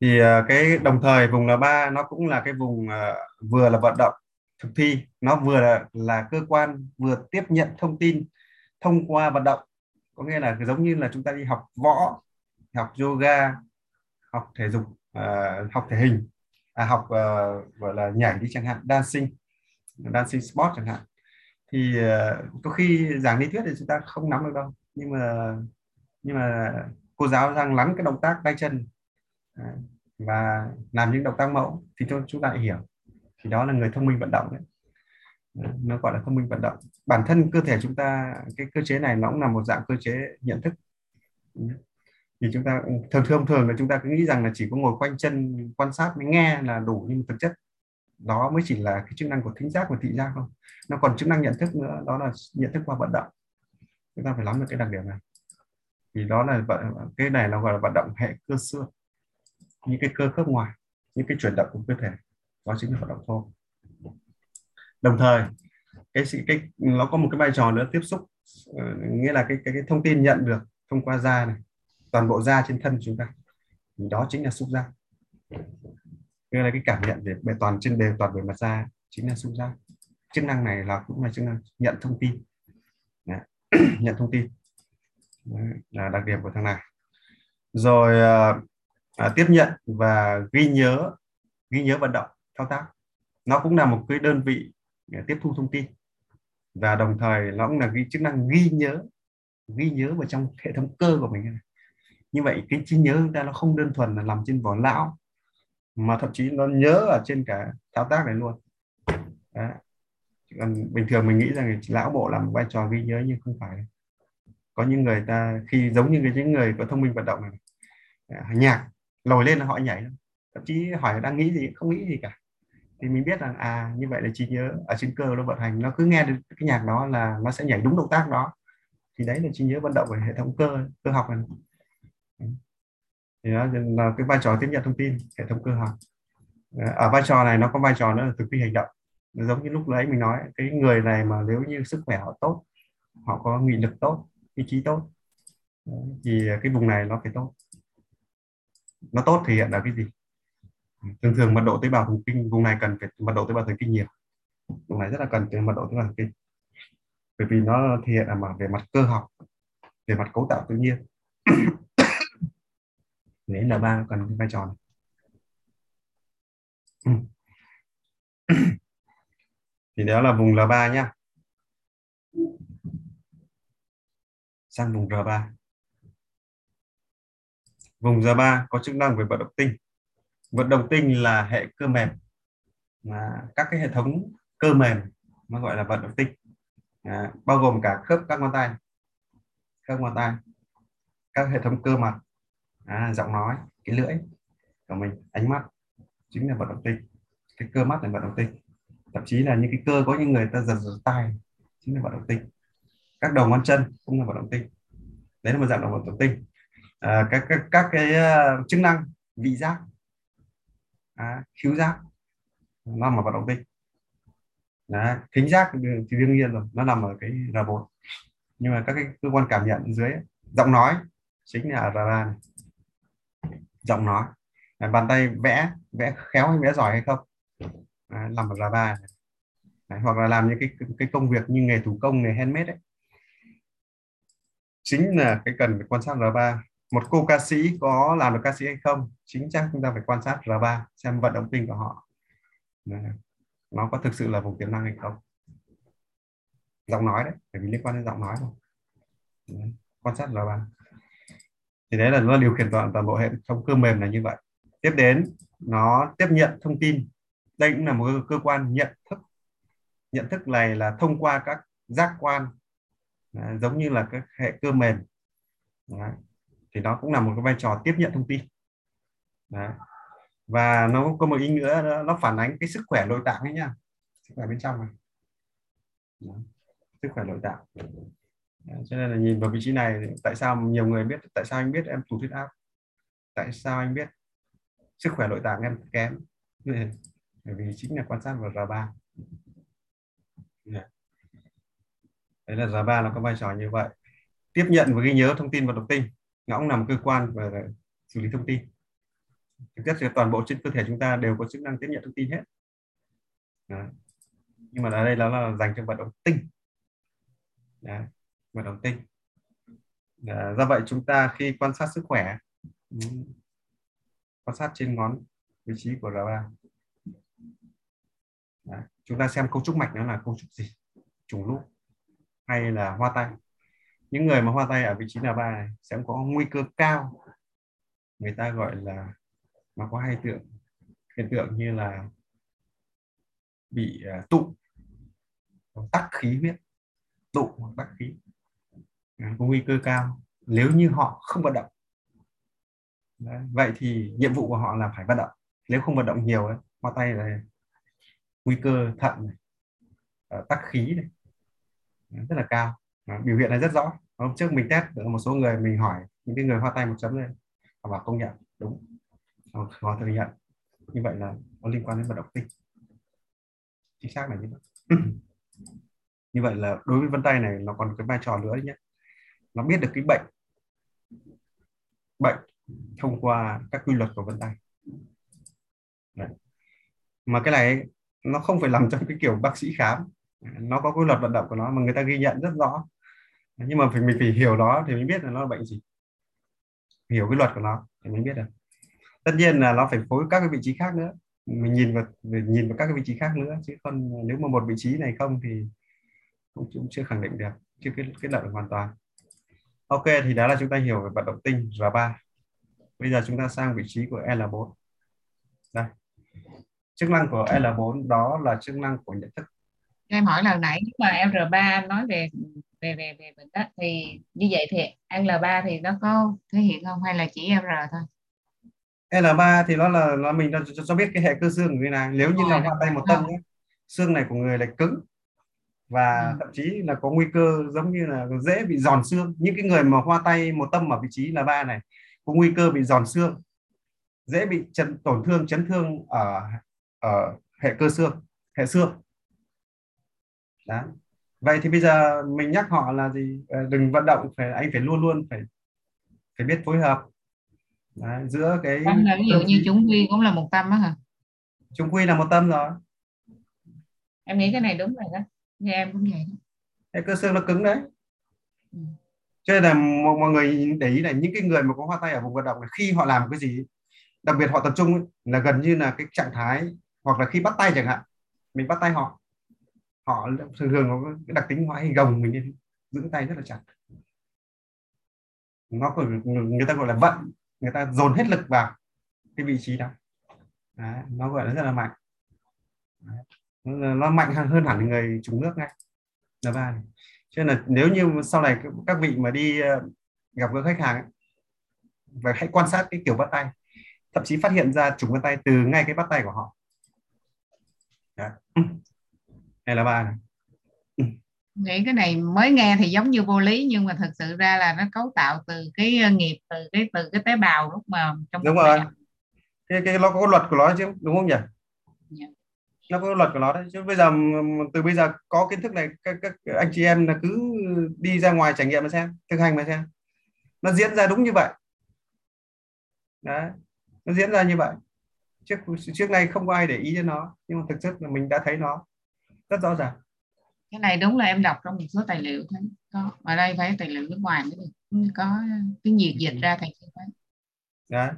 thì à, cái đồng thời vùng L3 nó cũng là cái vùng uh, vừa là vận động thực thi. Nó vừa là, là cơ quan vừa tiếp nhận thông tin thông qua vận động có nghĩa là giống như là chúng ta đi học võ học yoga học thể dục uh, học thể hình à, học uh, gọi là nhảy đi chẳng hạn dancing dancing sport chẳng hạn. Thì uh, có khi giảng lý thuyết thì chúng ta không nắm được đâu. Nhưng mà nhưng mà cô giáo đang lắng cái động tác tay chân và làm những động tác mẫu thì cho chúng ta lại hiểu. Thì đó là người thông minh vận động đấy nó gọi là thông minh vận động. Bản thân cơ thể chúng ta, cái cơ chế này nó cũng là một dạng cơ chế nhận thức. Thì chúng ta, thường thường thường là chúng ta cứ nghĩ rằng là chỉ có ngồi quanh chân, quan sát mới nghe là đủ, nhưng thực chất đó mới chỉ là cái chức năng của thính giác và thị giác không nó còn chức năng nhận thức nữa, đó là nhận thức qua vận động. Chúng ta phải nắm được cái đặc điểm này. Thì đó là cái này nó gọi là vận động hệ cơ xương, những cái cơ khớp ngoài, những cái chuyển động của cơ thể. Đó chính là vận động thô đồng thời cái cái nó có một cái vai trò nữa tiếp xúc uh, nghĩa là cái, cái cái thông tin nhận được thông qua da này toàn bộ da trên thân chúng ta. Thì đó chính là xúc giác. Nghĩa là cái cảm nhận về bề toàn trên bề toàn bề mặt da chính là xúc giác. Chức năng này là cũng là chức năng nhận thông tin. Nhận thông tin. Đấy, là đặc điểm của thằng này. Rồi ờ, à, tiếp nhận và ghi nhớ ghi nhớ vận động thao tác. Nó cũng là một cái đơn vị tiếp thu thông tin. Và đồng thời nó cũng là cái chức năng ghi nhớ ghi nhớ vào trong hệ thống cơ của mình. Như vậy cái trí nhớ chúng ta nó không đơn thuần là nằm trên vỏ não, mà thậm chí nó nhớ ở trên cả thao tác này luôn. Đó. còn bình thường mình nghĩ rằng lão bộ làm vai trò ghi nhớ nhưng không phải. Có những người ta, khi giống như những người có thông minh vận động này à, nhạc, lồi lên là họ nhảy. Thậm chí hỏi đang nghĩ gì, không nghĩ gì cả thì mình biết rằng à như vậy là trí nhớ ở trên cơ nó vận hành, nó cứ nghe được cái nhạc đó là nó sẽ nhảy đúng động tác đó. Thì đấy là trí nhớ vận động của hệ thống cơ cơ học này. Thì đó là cái vai trò tiếp nhận thông tin, hệ thống cơ học. Ở vai trò này nó có vai trò nữa là thực thi hành động. Giống như lúc đấy mình nói, cái người này mà nếu như sức khỏe họ tốt, họ có nghị lực tốt, ý chí tốt thì cái vùng này nó phải tốt. Nó tốt thể hiện là cái gì? Thường thường mật độ tế bào thần kinh vùng này cần phải mật độ tế bào thần kinh nhiều. Vùng này rất là cần mật độ tế bào thần kinh. Bởi vì nó thể hiện là mà về mặt cơ học, về mặt cấu tạo tự nhiên. Để là ba cần cái vai trò này. thì đó là vùng L3 nhá. Sang vùng R3 vùng R3 có chức năng về vận động tinh vận động tinh là hệ cơ mềm mà các cái hệ thống cơ mềm nó gọi là vận động tinh. À, bao gồm cả khớp các ngón tay khớp ngón tay các hệ thống cơ mặt à, giọng nói cái lưỡi của mình ánh mắt chính là vận động tinh. Cái cơ mắt là vận động tinh. Thậm chí là những cái cơ có những người ta giật giật tay chính là vận động tinh. Các đầu ngón chân cũng là vận động tinh. Đấy là một dạng động vận động tinh. À, các, các các cái uh, chức năng vị giác à, khiếu giác. Nó nằm ở vận động tinh. Đấy, thính giác thì đương nhiên rồi nó nằm ở cái R1 nhưng mà các cái cơ quan cảm nhận dưới giọng nói chính là r ba giọng nói. À, bàn tay vẽ vẽ khéo hay vẽ giỏi hay không? À, nằm ở R3 hoặc là làm những cái cái công việc như nghề thủ công nghề handmade ấy. Chính là cái cần phải quan sát R3 một cô ca sĩ có làm được ca sĩ hay không? Chính chắc chúng ta phải quan sát R3 xem vận động tinh của họ. Nó có thực sự là vùng tiềm năng hay không? Giọng nói đấy bởi vì liên quan đến giọng nói thôi. Đấy. quan sát R3 thì đấy là nó điều khiển toàn toàn bộ hệ thống cơ mềm là như vậy. Tiếp đến nó tiếp nhận thông tin. Đây cũng là một cơ quan nhận thức. Nhận thức này là thông qua các giác quan. Đấy, giống như là các hệ cơ mềm. Đấy thì nó cũng là một cái vai trò tiếp nhận thông tin. Đấy. và nó có một ý nữa nó phản ánh cái sức khỏe nội tạng ấy nhá. Sức khỏe bên trong này. Đấy. sức khỏe nội tạng. Đấy. cho nên là nhìn vào vị trí này, tại sao nhiều người biết, tại sao anh biết em tụt huyết áp? Tại sao anh biết sức khỏe nội tạng em kém? Bởi vì chính là quan sát vào R3 đấy là R3 nó có vai trò như vậy. Tiếp nhận và ghi nhớ thông tin và độc tinh nó cũng là một cơ quan và xử lý thông tin thực chất là toàn bộ trên cơ thể chúng ta đều có chức năng tiếp nhận thông tin hết Đấy. nhưng mà ở đây, nó là dành cho vận động tinh Đấy. vận động tinh Đấy. do vậy chúng ta khi quan sát sức khỏe ừ, quan sát trên ngón vị trí của R3 Đấy. chúng ta xem cấu trúc mạch nó là cấu trúc gì, trùng lúc hay là hoa tay những người mà hoa tay ở vị trí là ba này sẽ có nguy cơ cao. Người ta gọi là nó có hai tượng. Hiện tượng như là bị à, tụ tắc khí huyết tụ hoặc tắc khí. Có nguy cơ cao nếu như họ không vận động. Đấy. vậy thì nhiệm vụ của họ là phải vận động. Nếu không vận động nhiều ấy, hoa tay là nguy cơ thận này, ờ, tắc khí này rất là cao. Biểu hiện là rất rõ hôm trước mình test được một số người, mình hỏi những cái người hoa tay một chấm lên. Họ bảo công nhận, đúng. Họ thừa nhận. Như vậy là có liên quan đến vận động tinh. Chính xác là như vậy. Như vậy là đối với vân tay này, nó còn cái vai trò nữa nhé. Nó biết được cái bệnh bệnh thông qua các quy luật của vân tay. Đấy. mà cái này nó không phải làm trong cái kiểu bác sĩ khám. Nó có quy luật vận động của nó mà người ta ghi nhận rất rõ nhưng mà phải mình phải hiểu nó thì mới biết là nó là bệnh gì. Hiểu cái luật của nó thì mới biết được. Tất nhiên là nó phải phối các cái vị trí khác nữa. Mình nhìn vào nhìn vào các cái vị trí khác nữa chứ còn nếu mà một vị trí này không thì cũng, cũng chưa khẳng định được chưa kết kết luận được hoàn toàn. Ok thì đó là chúng ta hiểu về vận động tinh r ba. Bây giờ chúng ta sang vị trí của L4 đây. Chức năng của L4 đó là chức năng của nhận thức. Em hỏi lần nãy nhưng mà R3 nói về về về về bệnh đó thì như vậy thì L3 thì nó có thể hiện không? Hay là chỉ R thôi? L3 thì nó là nó mình cho, cho biết cái hệ cơ xương của người này. Nếu như là hoa tay một tâm nhé xương này của người là cứng. Và ừ. thậm chí là có nguy cơ giống như là dễ bị giòn xương. Những cái người mà hoa tay một tâm ở vị trí là ba này có nguy cơ bị giòn xương dễ bị chấn tổn thương chấn thương ở ở hệ cơ xương hệ xương. Đó vậy thì bây giờ mình nhắc họ là gì? Ờ, đừng vận động phải anh phải luôn luôn phải phải biết phối hợp. Đấy, giữa cái là ví dụ như chúng quy cũng là một tâm á hả? Chúng quy là một tâm rồi. Em nghĩ cái này đúng rồi đó. Như em cũng vậy cái cơ xương nó cứng đấy. Ừ. cho nên là mọi người để ý là những cái người mà có hoa tay ở vùng vận động này khi họ làm cái gì đặc biệt họ tập trung ấy, là gần như là cái trạng thái hoặc là khi bắt tay chẳng hạn mình bắt tay họ họ thường thường có cái đặc tính họ hình gồng mình giữ tay rất là chặt nó còn người ta gọi là vận người ta dồn hết lực vào cái vị trí đó Đấy, nó gọi là rất là mạnh Đấy. nó mạnh hơn hẳn người trúng nước ngay là ba này. cho nên là nếu như sau này các vị mà đi ờ, gặp gỡ khách hàng ấy, và hãy quan sát cái kiểu bắt tay thậm chí phát hiện ra trùng bắt tay từ ngay cái bắt tay của họ Đấy này là ba này nghĩ cái này mới nghe thì giống như vô lý nhưng mà thật sự ra là nó cấu tạo từ cái ờ, nghiệp từ cái từ cái tế bào lúc mà trong đúng rồi. cái cái nó có luật của nó chứ đúng không nhỉ? Yeah. Dạ. nó có luật của nó đấy chứ. Bây giờ từ bây giờ có kiến thức này các, các anh chị em là cứ đi ra ngoài trải nghiệm mà xem thực hành mà xem. Nó diễn ra đúng như vậy. Đấy nó diễn ra như vậy. Trước trước này không có ai để ý cho nó nhưng mà thực chất là mình đã thấy nó rất rõ ràng. Cái này đúng là em đọc trong một số tài liệu thấy có ở đây phải tài liệu nước ngoài mới được. Có tiếng nhiệt dịch ra thành chưa thấy đấy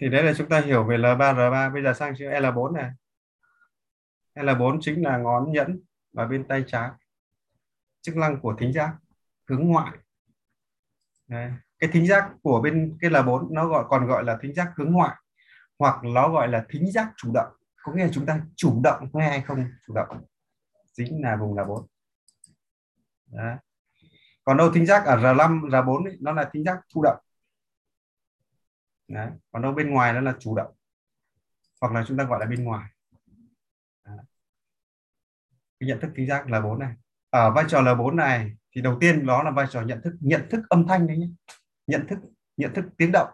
thì đấy là chúng ta hiểu về L3 R3 bây giờ sang chữ L4 này. L4 chính là ngón nhẫn và bên tay trái. Chức năng của thính giác hướng ngoại. Đấy. cái thính giác của bên cái L4 nó gọi còn gọi là thính giác hướng ngoại hoặc nó gọi là thính giác chủ động có nghĩa là chúng ta chủ động nghe hay không? Chủ động. Chính là vùng là 4 Đấy. còn đâu thính giác ở R5 R4 ấy, nó là thính giác thụ động. Đấy. còn đâu bên ngoài nó là chủ động. Hoặc là chúng ta gọi là bên ngoài. Đấy. cái nhận thức thính giác L4 này. Ở vai trò L4 này thì đầu tiên đó là vai trò nhận thức nhận thức âm thanh đấy nhé. Nhận thức nhận thức tiếng động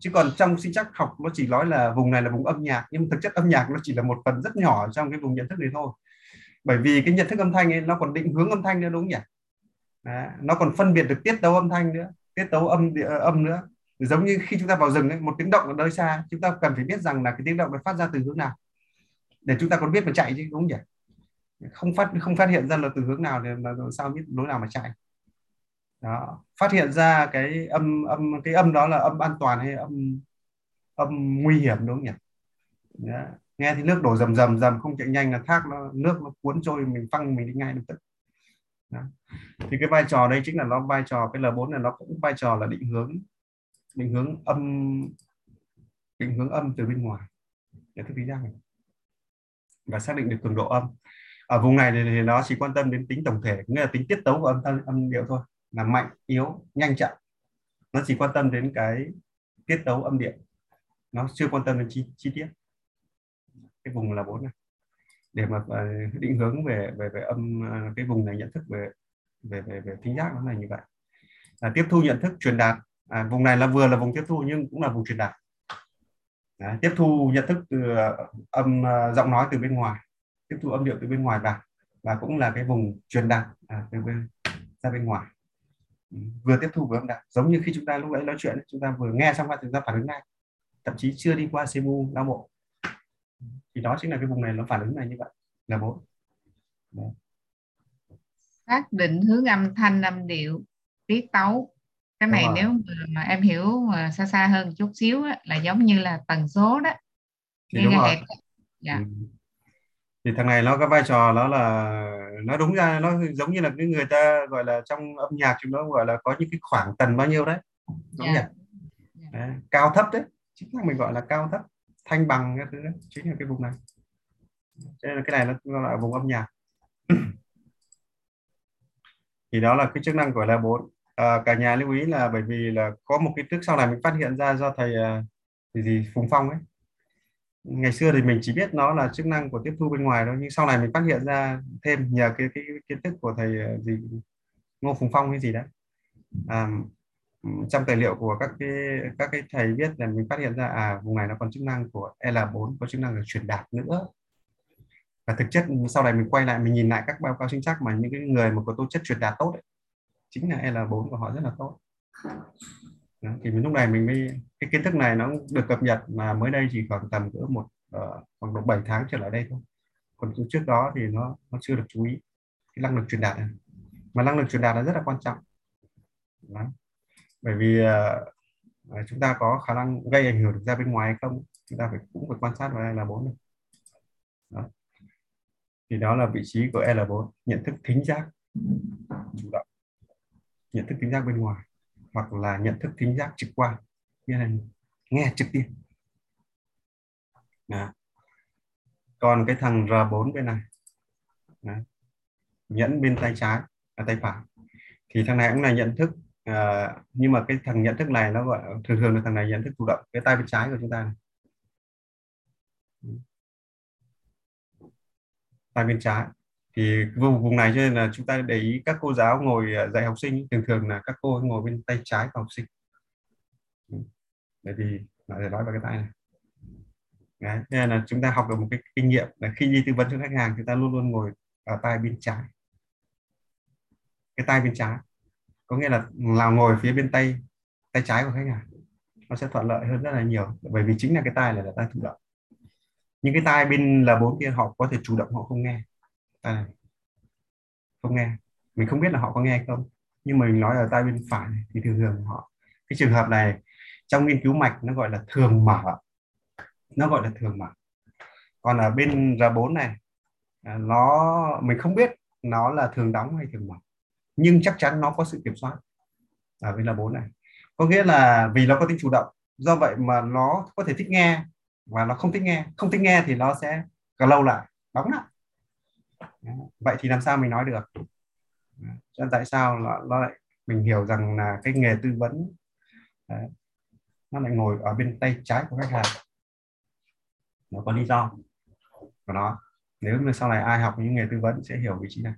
chứ còn trong sinh chắc học nó chỉ nói là vùng này là vùng âm nhạc nhưng thực chất âm nhạc nó chỉ là một phần rất nhỏ trong cái vùng nhận thức này thôi. Bởi vì cái nhận thức âm thanh ấy nó còn định hướng âm thanh nữa đúng không nhỉ? Đấy, nó còn phân biệt được tiết tấu âm thanh nữa tiết tấu âm ờ, âm nữa. Giống như khi chúng ta vào rừng ấy, một tiếng động ở nơi xa chúng ta cần phải biết rằng là cái tiếng động nó phát ra từ hướng nào. Để chúng ta còn biết mà chạy chứ đúng không nhỉ? Không phát không phát hiện ra là từ hướng nào thì là sao biết lối nào mà chạy đó. Phát hiện ra cái âm âm cái âm đó là âm an toàn hay âm âm nguy hiểm đúng không nhỉ? Đó. nghe thì nước đổ rầm rầm rầm không chạy nhanh là thác nó nước nó cuốn trôi mình phăng mình đi ngay lập tức. Đó. thì cái vai trò đây chính là nó vai trò cái L4 này nó cũng vai trò là định hướng định hướng âm định hướng âm từ bên ngoài. Để thức lý này. Và xác định được cường độ âm. Ở vùng này thì nó chỉ quan tâm đến tính tổng thể nghĩa là tính tiết tấu của âm âm, âm điệu thôi là mạnh yếu nhanh chậm. Nó chỉ quan tâm đến cái tiết tấu âm điệu. Nó chưa quan tâm đến chi, chi tiết. Cái vùng là bốn này. Để mà ờ, định hướng về về về âm ờ, cái vùng này nhận thức về về về về thính giác nó là như vậy. À, tiếp thu nhận thức truyền đạt. À, vùng này là vừa là vùng tiếp thu nhưng cũng là vùng truyền đạt. À, tiếp thu nhận thức từ ờ, âm giọng nói từ bên ngoài. Tiếp thu âm điệu từ bên ngoài vào. Và cũng là cái vùng truyền đạt à, từ bên ra bên ngoài vừa tiếp thu vừa âm đạt giống như khi chúng ta lúc nãy nói chuyện chúng ta vừa nghe xong và chúng ta phản ứng ngay. Thậm chí chưa đi qua CMU não bộ. Thì đó chính là cái vùng này nó phản ứng này như vậy. Là bốn. Xác định hướng âm thanh âm điệu tiết tấu. Cái này nếu mà em hiểu mà xa xa hơn chút xíu á, là giống như là tần số đó. Thì đúng rồi. dạ. Ừ. thì thằng này nó có vai trò đó là nó đúng ra nó giống như là cái người ta gọi là trong âm nhạc chúng nó gọi là có những cái khoảng tần bao nhiêu đấy đúng yeah. nhỉ yeah. Đấy, cao thấp đấy chính là mình gọi là cao thấp thanh bằng cái thứ đấy chính là cái vùng này cho nên là cái này nó gọi là vùng âm nhạc thì đó là cái chức năng của là bốn à, cả nhà lưu ý là bởi vì là có một cái tức sau này mình phát hiện ra do thầy uh, thì gì Phùng Phong ấy ngày xưa thì mình chỉ biết nó là chức năng của tiếp thu bên ngoài thôi nhưng sau này mình phát hiện ra thêm nhờ cái cái, cái kiến thức của thầy ờ, gì Ngô Phùng Phong hay gì đấy. À, trong tài liệu của các cái các cái thầy viết là mình phát hiện ra à vùng này nó còn chức năng của L4 có chức năng là truyền đạt nữa. Và thực chất sau này mình quay lại mình nhìn lại các báo cáo chính xác mà những cái người mà có tố chất truyền đạt tốt ấy, chính là L4 của họ rất là tốt. Đó, thì mình lúc này mình mới cái kiến thức này nó được cập nhật mà mới đây chỉ khoảng tầm cỡ một uh, khoảng độ 7 tháng trở lại đây thôi. Còn trước đó thì nó nó chưa được chú ý cái năng lực truyền đạt này. Mà năng lực truyền đạt là rất là quan trọng. Đó. Bởi vì uh, chúng ta có khả năng gây ảnh hưởng được ra bên ngoài hay không chúng ta phải cũng phải quan sát vào L4 này. Đó. thì đó là vị trí của L4 nhận thức thính giác chủ động nhận thức thính giác bên ngoài hoặc là nhận thức thính giác trực quan nghĩa là nghe trực tiếp Đó. còn cái thằng R4 bên này Đó. nhẫn bên tay trái à, tay phải thì thằng này cũng là nhận thức à, nhưng mà cái thằng nhận thức này nó gọi thường thường là thằng này nhận thức chủ động cái tay bên trái của chúng ta này. tay bên trái thì vùng vùng này cho nên là chúng ta để ý các cô giáo ngồi à, dạy học sinh thường thường là các cô ngồi bên tay trái của học sinh. Bởi vì để nói vào cái tay này. Đấy, nên là chúng ta học được một cái kinh nghiệm là khi đi tư vấn cho khách hàng chúng ta luôn luôn ngồi ở tay bên trái. Cái tay bên trái. Có nghĩa là là ngồi phía bên tay tay trái của khách hàng. Nó sẽ thuận lợi hơn rất là nhiều bởi vì chính là cái tai này là tai thụ động. Những cái tai bên là bốn kia họ có thể chủ động họ không nghe tai không nghe. Mình không biết là họ có nghe không, nhưng mà mình nói ở tai bên phải thì thường thường họ, cái trường hợp này trong nghiên cứu mạch nó gọi là thường mở. Nó gọi là thường mở. Còn ở bên R4 này à, nó, mình không biết nó là thường đóng hay thường mở, nhưng chắc chắn nó có sự kiểm soát ở bên r bốn này. Có nghĩa là vì nó có tính chủ động, do vậy mà nó có thể thích nghe và nó không thích nghe. Không thích nghe thì nó sẽ cả lâu lại, đóng lại vậy thì làm sao mình nói được? Cho tại sao nó, nó lại mình hiểu rằng là cái nghề tư vấn đấy, nó lại ngồi ở bên tay trái của khách hàng? Nó có lý do của nó. Nếu mà sau này ai học những nghề tư vấn sẽ hiểu vị trí này.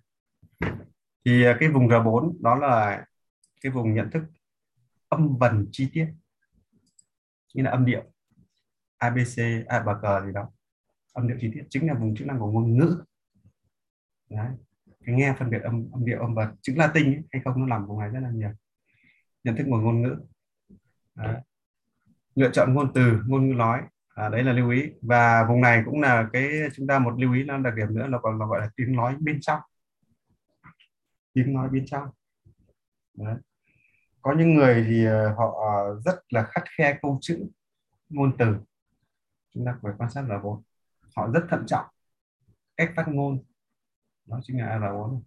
Thì ờ, cái vùng R4 đó là cái vùng nhận thức âm vần chi tiết. Như là âm điệu. Abc a b cờ gì đó. Âm điệu chi tiết chính là vùng chức năng của ngôn ngữ. Đấy. cái nghe phân biệt âm âm điệu âm bật chữ Latin ấy, hay không nó làm vùng này rất là nhiều. Nhận thức một ngôn ngữ. Đấy. lựa chọn ngôn từ ngôn ngữ nói à, đấy là lưu ý. Và vùng này cũng là cái chúng ta một lưu ý nó đặc điểm nữa là còn là gọi là tiếng nói bên trong. Tiếng nói bên trong. Đấy. có những người thì ờ, họ rất là khắt khe câu chữ ngôn từ. Chúng ta phải quan sát là vốn. Họ rất thận trọng. Cách phát ngôn đó chính là R4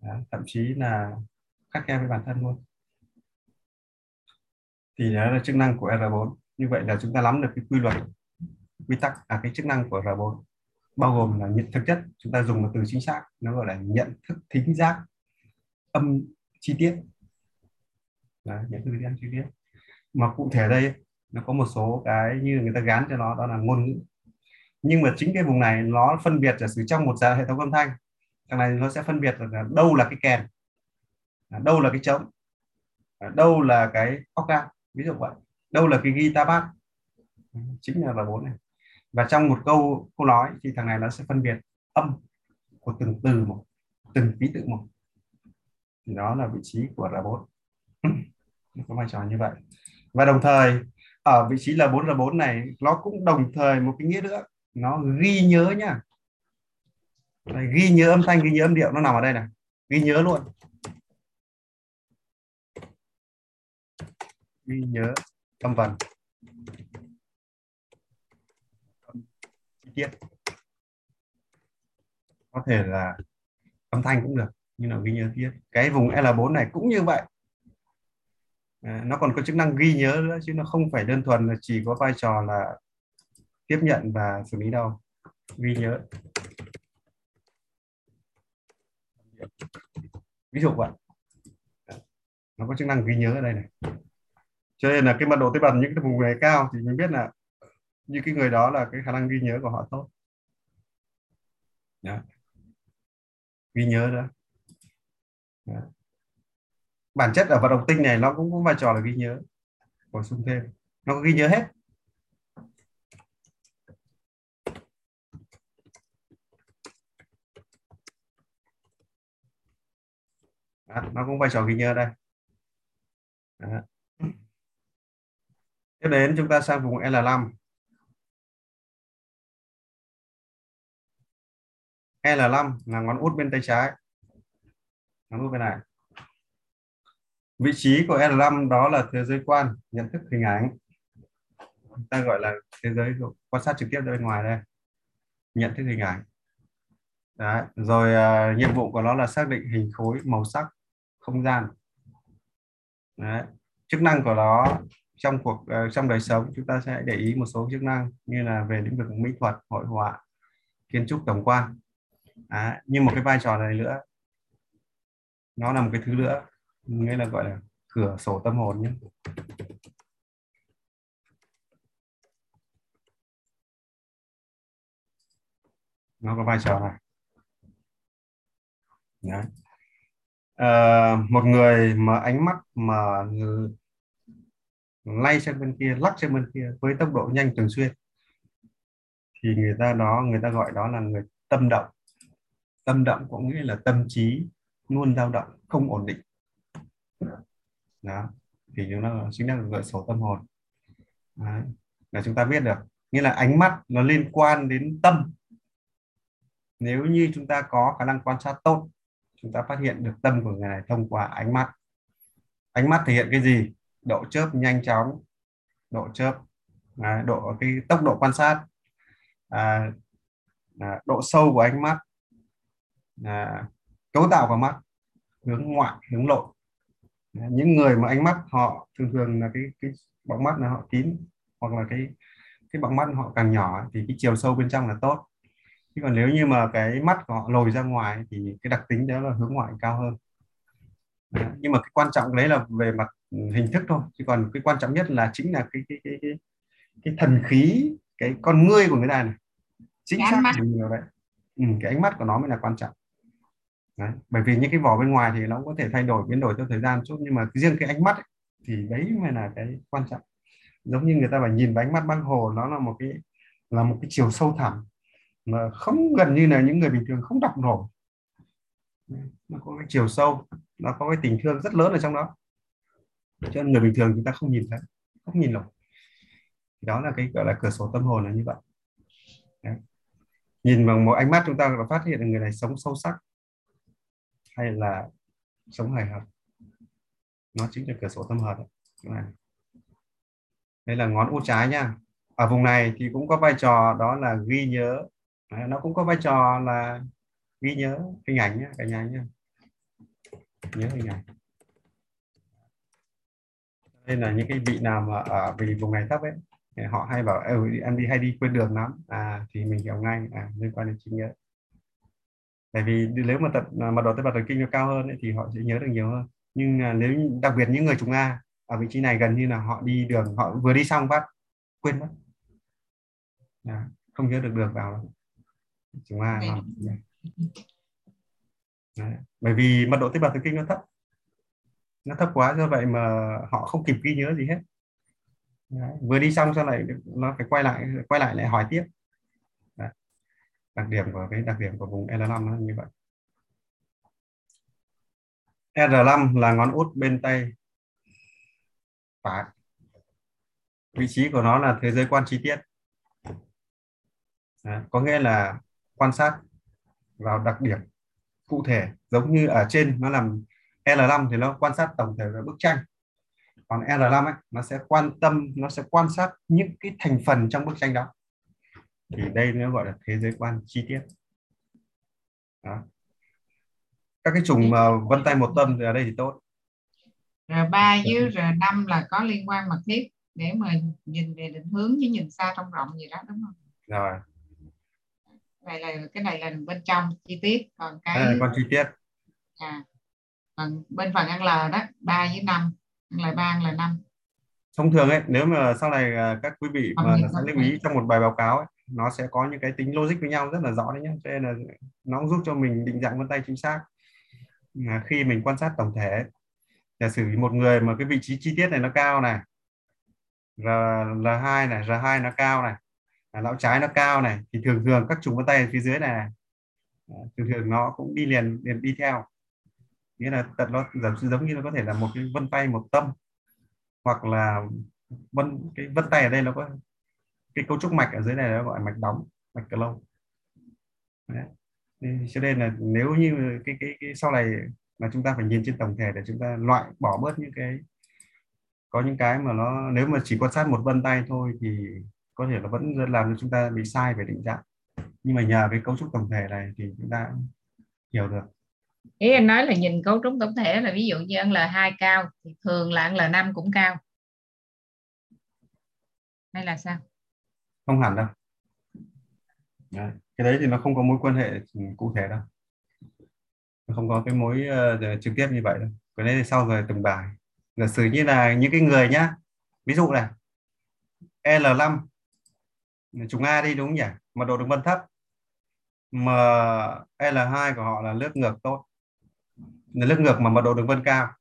đó, thậm chí là khắc khe với bản thân luôn. Thì đó là chức năng của R4 như vậy là chúng ta nắm được cái quy luật quy tắc à cái chức năng của R4 bao gồm là nhận thực chất chúng ta dùng một từ chính xác nó gọi là nhận thức thính giác âm chi tiết. Đó, nhận thức thính giác chi tiết. Mà cụ thể đây nó có một số cái như người ta gán cho nó đó là ngôn ngữ nhưng mà chính cái vùng này nó phân biệt giả sử trong một dạng hệ thống âm thanh, thằng này nó sẽ phân biệt là đâu là cái kèn đâu là cái trống đâu là cái octave ví dụ vậy. Đâu là cái guitar bass. Chính là vào bốn này. Và trong một câu câu nói thì thằng này nó sẽ phân biệt âm của từng từ một, từng ký tự một. Thì đó là vị trí của R4 có vai trò như vậy. Và đồng thời, ở vị trí L4 R4 này, nó cũng đồng thời một cái nghĩa nữa nó ghi nhớ nhá. Đấy, ghi nhớ âm thanh ghi nhớ âm điệu nó nằm ở đây này. Ghi nhớ luôn. Ghi nhớ âm vần. Chi tiết. Có thể là âm thanh cũng được nhưng là ghi nhớ tiết. Cái vùng L4 này cũng như vậy. À, nó còn có chức năng ghi nhớ nữa chứ nó không phải đơn thuần là chỉ có vai trò là tiếp nhận và xử lý đâu ghi nhớ. Ví dụ vậy nó có chức năng ghi nhớ ở đây này. Cho nên là cái mật độ tế bào những cái vùng này cao thì mình biết là như cái người đó là cái khả năng ghi nhớ của họ tốt. Đó. ghi nhớ đó. đó. Bản chất ở vận động tinh này nó cũng có vai trò là ghi nhớ bổ sung thêm. Nó có ghi nhớ hết. Đó, nó cũng vai trò ghi nhớ đây. Đó. tiếp đến chúng ta sang vùng L5 L5 là ngón út bên tay trái. Ngón út bên này. Vị trí của L5 đó là thế giới quan nhận thức hình ảnh. Ta gọi là thế giới quan sát trực tiếp ra bên ngoài đây. Nhận thức hình ảnh. Đấy. rồi uh, nhiệm vụ của nó là xác định hình khối màu sắc không gian Đấy. chức năng của nó trong cuộc uh, trong đời sống chúng ta sẽ để ý một số chức năng như là về lĩnh vực mỹ thuật hội họa kiến trúc tổng quan Đấy. nhưng một cái vai trò này nữa nó là một cái thứ nữa nghĩa là gọi là cửa sổ tâm hồn nhé nó có vai trò này Đấy Ờ, một người mà ánh mắt mà lay sang bên kia, lắc sang bên kia với tốc độ nhanh thường xuyên, thì người ta đó, người ta gọi đó là người tâm động. Tâm động có nghĩa là tâm trí luôn dao động, không ổn định. Đó, thì nó chính là gợi sổ tâm hồn. Đấy. là chúng ta biết được. Nghĩa là ánh mắt nó liên quan đến tâm. Nếu như chúng ta có khả năng quan sát tốt chúng ta phát hiện được tâm của người này thông qua ánh mắt. Ánh mắt thể hiện cái gì? Độ chớp nhanh chóng độ chớp à, độ cái tốc độ quan sát à, à, độ sâu của ánh mắt à, cấu tạo của mắt hướng ngoại hướng nội. À, những người mà ánh mắt họ thường thường là cái cái bóng mắt là họ kín hoặc là cái cái bóng mắt họ càng nhỏ thì cái chiều sâu bên trong là tốt chứ còn nếu như mà cái mắt của họ lồi ra ngoài thì cái đặc tính đó là hướng ngoại cao hơn. Đấy. nhưng mà cái quan trọng đấy là về mặt hình thức thôi. Chứ còn cái quan trọng nhất là chính là cái cái cái cái, cái thần khí cái con ngươi của người ta này. Chính cái xác là nhiều đấy ừ, cái ánh mắt của nó mới là quan trọng. Đấy. bởi vì những cái vỏ bên ngoài thì nó cũng có thể thay đổi biến đổi theo thời gian chút nhưng mà riêng cái ánh mắt ấy, thì đấy mới là cái quan trọng. Giống như người ta phải nhìn vào ánh mắt bác hồ nó là một cái là một cái chiều sâu thẳm mà không gần như là những người bình thường không đọc nổi. Nó có cái chiều sâu, nó có cái tình thương rất lớn ở trong đó. Cho nên người bình thường chúng ta không nhìn thấy, không nhìn nổi. Đó là cái, gọi là cửa sổ tâm hồn là như vậy. Đấy. nhìn bằng một ánh mắt chúng ta đã phát hiện được người này sống sâu sắc hay là sống hài hợp nó chính là cửa sổ tâm hồn. Này. Đây là ngón út trái nha. Ở vùng này thì cũng có vai trò, đó là ghi nhớ Đấy, nó cũng có vai trò là ghi nhớ hình ảnh nhé cả nhà nhé nhớ hình ảnh. Đây là những cái vị nào mà ở vì vùng này thấp ấy họ hay bảo ừ, em đi hay đi quên đường lắm. À thì mình hiểu ngay à, liên quan đến trí nhớ. Tại vì nếu mà tập à, mà độ tế bào thần kinh nó cao hơn ấy, thì họ sẽ nhớ được nhiều hơn. Nhưng à, nếu đặc biệt những người chúng A ở vị trí này gần như là họ đi đường họ vừa đi xong phát quên mất. À, không nhớ được đường vào chúng A họ... Đấy. bởi vì mật độ tế bào thần kinh nó thấp nó thấp quá do vậy mà họ không kịp ghi nhớ gì hết Đấy. vừa đi xong sau này nó phải quay lại quay lại lại hỏi tiếp Đấy. đặc điểm của cái đặc điểm của vùng L5 nó như vậy R5 là ngón út bên tay phải vị trí của nó là thế giới quan chi tiết Đấy. có nghĩa là quan sát vào đặc điểm cụ thể giống như ở trên nó làm L5 thì nó quan sát tổng thể về bức tranh. Còn R5 ấy, nó sẽ quan tâm nó sẽ quan sát những cái thành phần trong bức tranh đó. Thì đây nó gọi là thế giới quan chi tiết. Đó. các cái trùng mà vân tay một tâm thì ở đây thì tốt. R3 với R5 là có liên quan mật thiết để mà nhìn về định hướng với nhìn xa trong rộng gì đó đúng không? Rồi này là cái này là bên trong chi tiết còn cái là con chi tiết à còn bên phần ăn L đó 3 với 5 là 3 là 5 thông thường ấy nếu mà sau này à, các quý vị mà sẽ lưu ý trong một bài báo cáo ấy, nó sẽ có những cái tính logic với nhau rất là rõ đấy nhé cho nên là nó cũng giúp cho mình định dạng vân tay chính xác. À, khi mình quan sát tổng thể giả sử một người mà cái vị trí chi tiết này nó cao này R, L2 này R2 nó cao này à, lão trái nó cao này thì thường thường các trùng vân tay ở phía dưới này, này. Thường thường nó cũng đi liền liền đi theo. Nghĩa là tật nó giống, giống như nó có thể là một cái vân tay một tâm. Hoặc là vân cái vân tay ở đây nó có cái cấu trúc mạch ở dưới này nó gọi là mạch đóng mạch cờ lông. Cho nên là nếu như cái, cái cái sau này mà chúng ta phải nhìn trên tổng thể để chúng ta loại bỏ bớt những cái có những cái mà nó nếu mà chỉ quan sát một vân tay thôi thì có thể là vẫn làm cho chúng ta bị sai về định dạng. Nhưng mà nhờ cái cấu trúc tổng thể này thì chúng ta hiểu được. Ý anh nói là nhìn cấu trúc tổng thể là ví dụ như ăn L2 cao thì thường là ăn L5 cũng cao. Hay là sao? Không hẳn đâu. Đấy. cái đấy thì nó không có mối quan hệ cụ thể đâu. Nó không có cái mối uh, trực tiếp như vậy đâu. Cái đấy thì sau rồi từng bài. Giả sử như là những cái người nhá. Ví dụ này. L5 chúng A đi đúng nhỉ? Mật độ đường vân thấp. Mà L2 của họ là lướt ngược tốt. Là lướt ngược mà mật độ đường vân cao.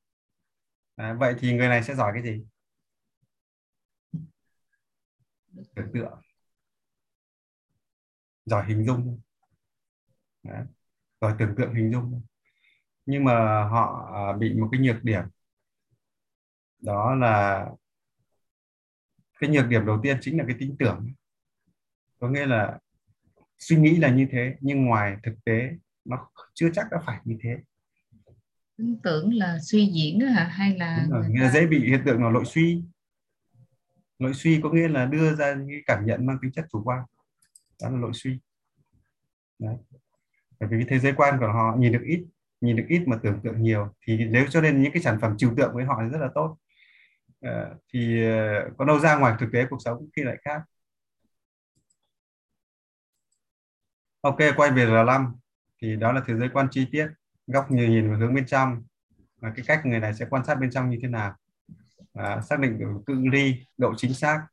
À, vậy thì người này sẽ giỏi cái gì? Tưởng tượng giỏi hình dung. Đấy. giỏi tưởng tượng hình dung. Nhưng mà họ à, bị một cái nhược điểm. Đó là cái nhược điểm đầu tiên chính là cái tính tưởng có nghĩa là suy nghĩ là như thế nhưng ngoài thực tế nó chưa chắc đã phải như thế. Tưởng là suy diễn hả? Hay là nghĩa là dễ bị hiện tượng là nội suy. Nội suy có nghĩa là đưa ra những cái cảm nhận mang tính chất chủ quan. Đó là nội suy. Đấy. bởi vì cái thế giới quan của họ nhìn được ít nhìn được ít mà tưởng tượng nhiều thì nếu cho nên những cái sản phẩm trừu tượng với họ rất là tốt. À, thì ờ, có đâu ra ngoài thực tế cuộc sống khi lại khác ok quay về R5 thì đó là thế giới quan chi tiết góc nhìn nhìn và hướng bên trong. Và cái cách người này sẽ quan sát bên trong như thế nào. À, xác định được cự ly độ chính xác.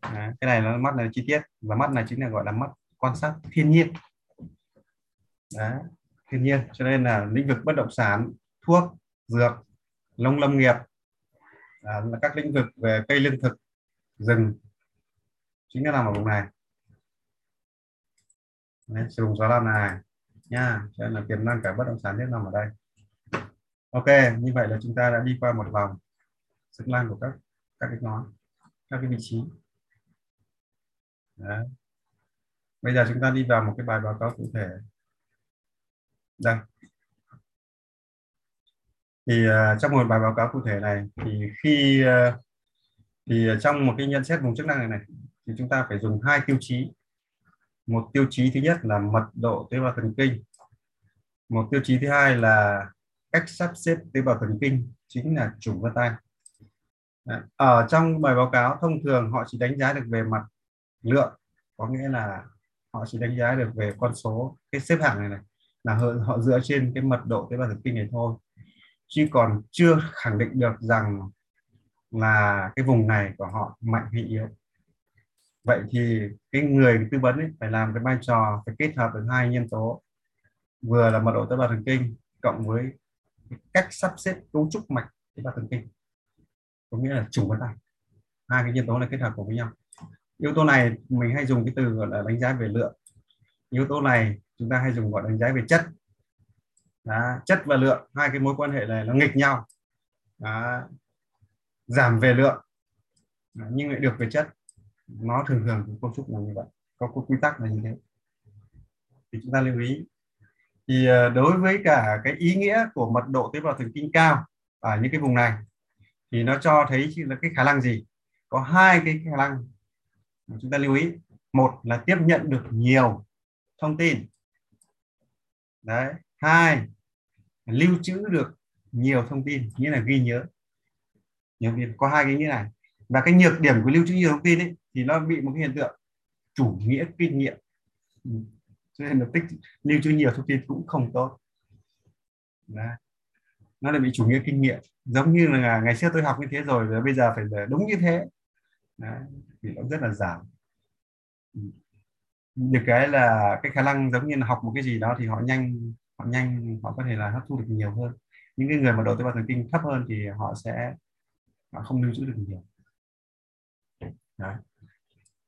À, cái này là mắt là chi tiết. Và mắt này chính là gọi là mắt quan sát thiên nhiên. Đấy, thiên nhiên. Cho nên là lĩnh vực bất động sản thuốc dược nông lâm nghiệp. À, là các lĩnh vực về cây lương thực rừng. Chính là nằm ở vùng này. Đấy, sử dụng gió lan này. Nha cho nên là tiềm năng cả bất động sản rất nằm ở đây. Ok như vậy là chúng ta đã đi qua một vòng sức lan của các các cái ngón các cái vị trí. Đấy. bây giờ chúng ta đi vào một cái bài báo cáo cụ thể. Đây. Thì uh, trong một bài báo cáo cụ thể này thì khi uh, thì trong một cái nhận xét vùng chức năng này này thì chúng ta phải dùng hai tiêu chí một tiêu chí thứ nhất là mật độ tế bào thần kinh. Một tiêu chí thứ hai là cách sắp xếp tế bào thần kinh chính là chủng vân tay. Ở trong bài báo cáo thông thường họ chỉ đánh giá được về mặt lượng có nghĩa là họ chỉ đánh giá được về con số cái xếp hạng này này là họ, họ dựa trên cái mật độ tế bào thần kinh này thôi. Chứ còn chưa khẳng định được rằng là cái vùng này của họ mạnh hay yếu vậy thì cái người tư vấn ấy phải làm cái vai trò phải kết hợp được hai nhân tố. Vừa là mật độ tế bào thần kinh cộng với cách sắp xếp cấu trúc mạch tế bào thần kinh có nghĩa là chủ vấn tay hai cái nhân tố này kết hợp cùng với nhau. Yếu tố này mình hay dùng cái từ gọi là đánh giá về lượng. Yếu tố này chúng ta hay dùng gọi đánh giá về chất. Đó, chất và lượng hai cái mối quan hệ này nó nghịch nhau. Đó. giảm về lượng. Đó, nhưng lại được về chất nó thường thường thì cấu trúc là như vậy. Có quy tắc là như thế. Thì chúng ta lưu ý. Thì ờ, đối với cả cái ý nghĩa của mật độ tế bào thần kinh cao ở những cái vùng này, thì nó cho thấy là cái khả năng gì? Có hai cái khả năng chúng ta lưu ý. Một là tiếp nhận được nhiều thông tin. Đấy. Hai, lưu trữ được nhiều thông tin, nghĩa là ghi nhớ. Nhiều việc có hai cái như này và cái nhược điểm của lưu trữ nhiều thông tin ấy, thì nó bị một cái hiện tượng chủ nghĩa kinh nghiệm. Ừ. Cho nên là tích lưu trữ nhiều thông tin cũng không tốt. Đấy. nó lại bị chủ nghĩa kinh nghiệm. Giống như là ngày xưa tôi học như thế rồi và bây giờ phải đúng như thế. Đấy. thì nó rất là giảm. Ừ. Được cái là cái khả năng giống như là học một cái gì đó thì họ nhanh họ nhanh, họ có thể là hấp thu được nhiều hơn. Những cái người mà độ tế bào thần kinh thấp hơn thì họ sẽ, họ không lưu trữ được nhiều. Đấy.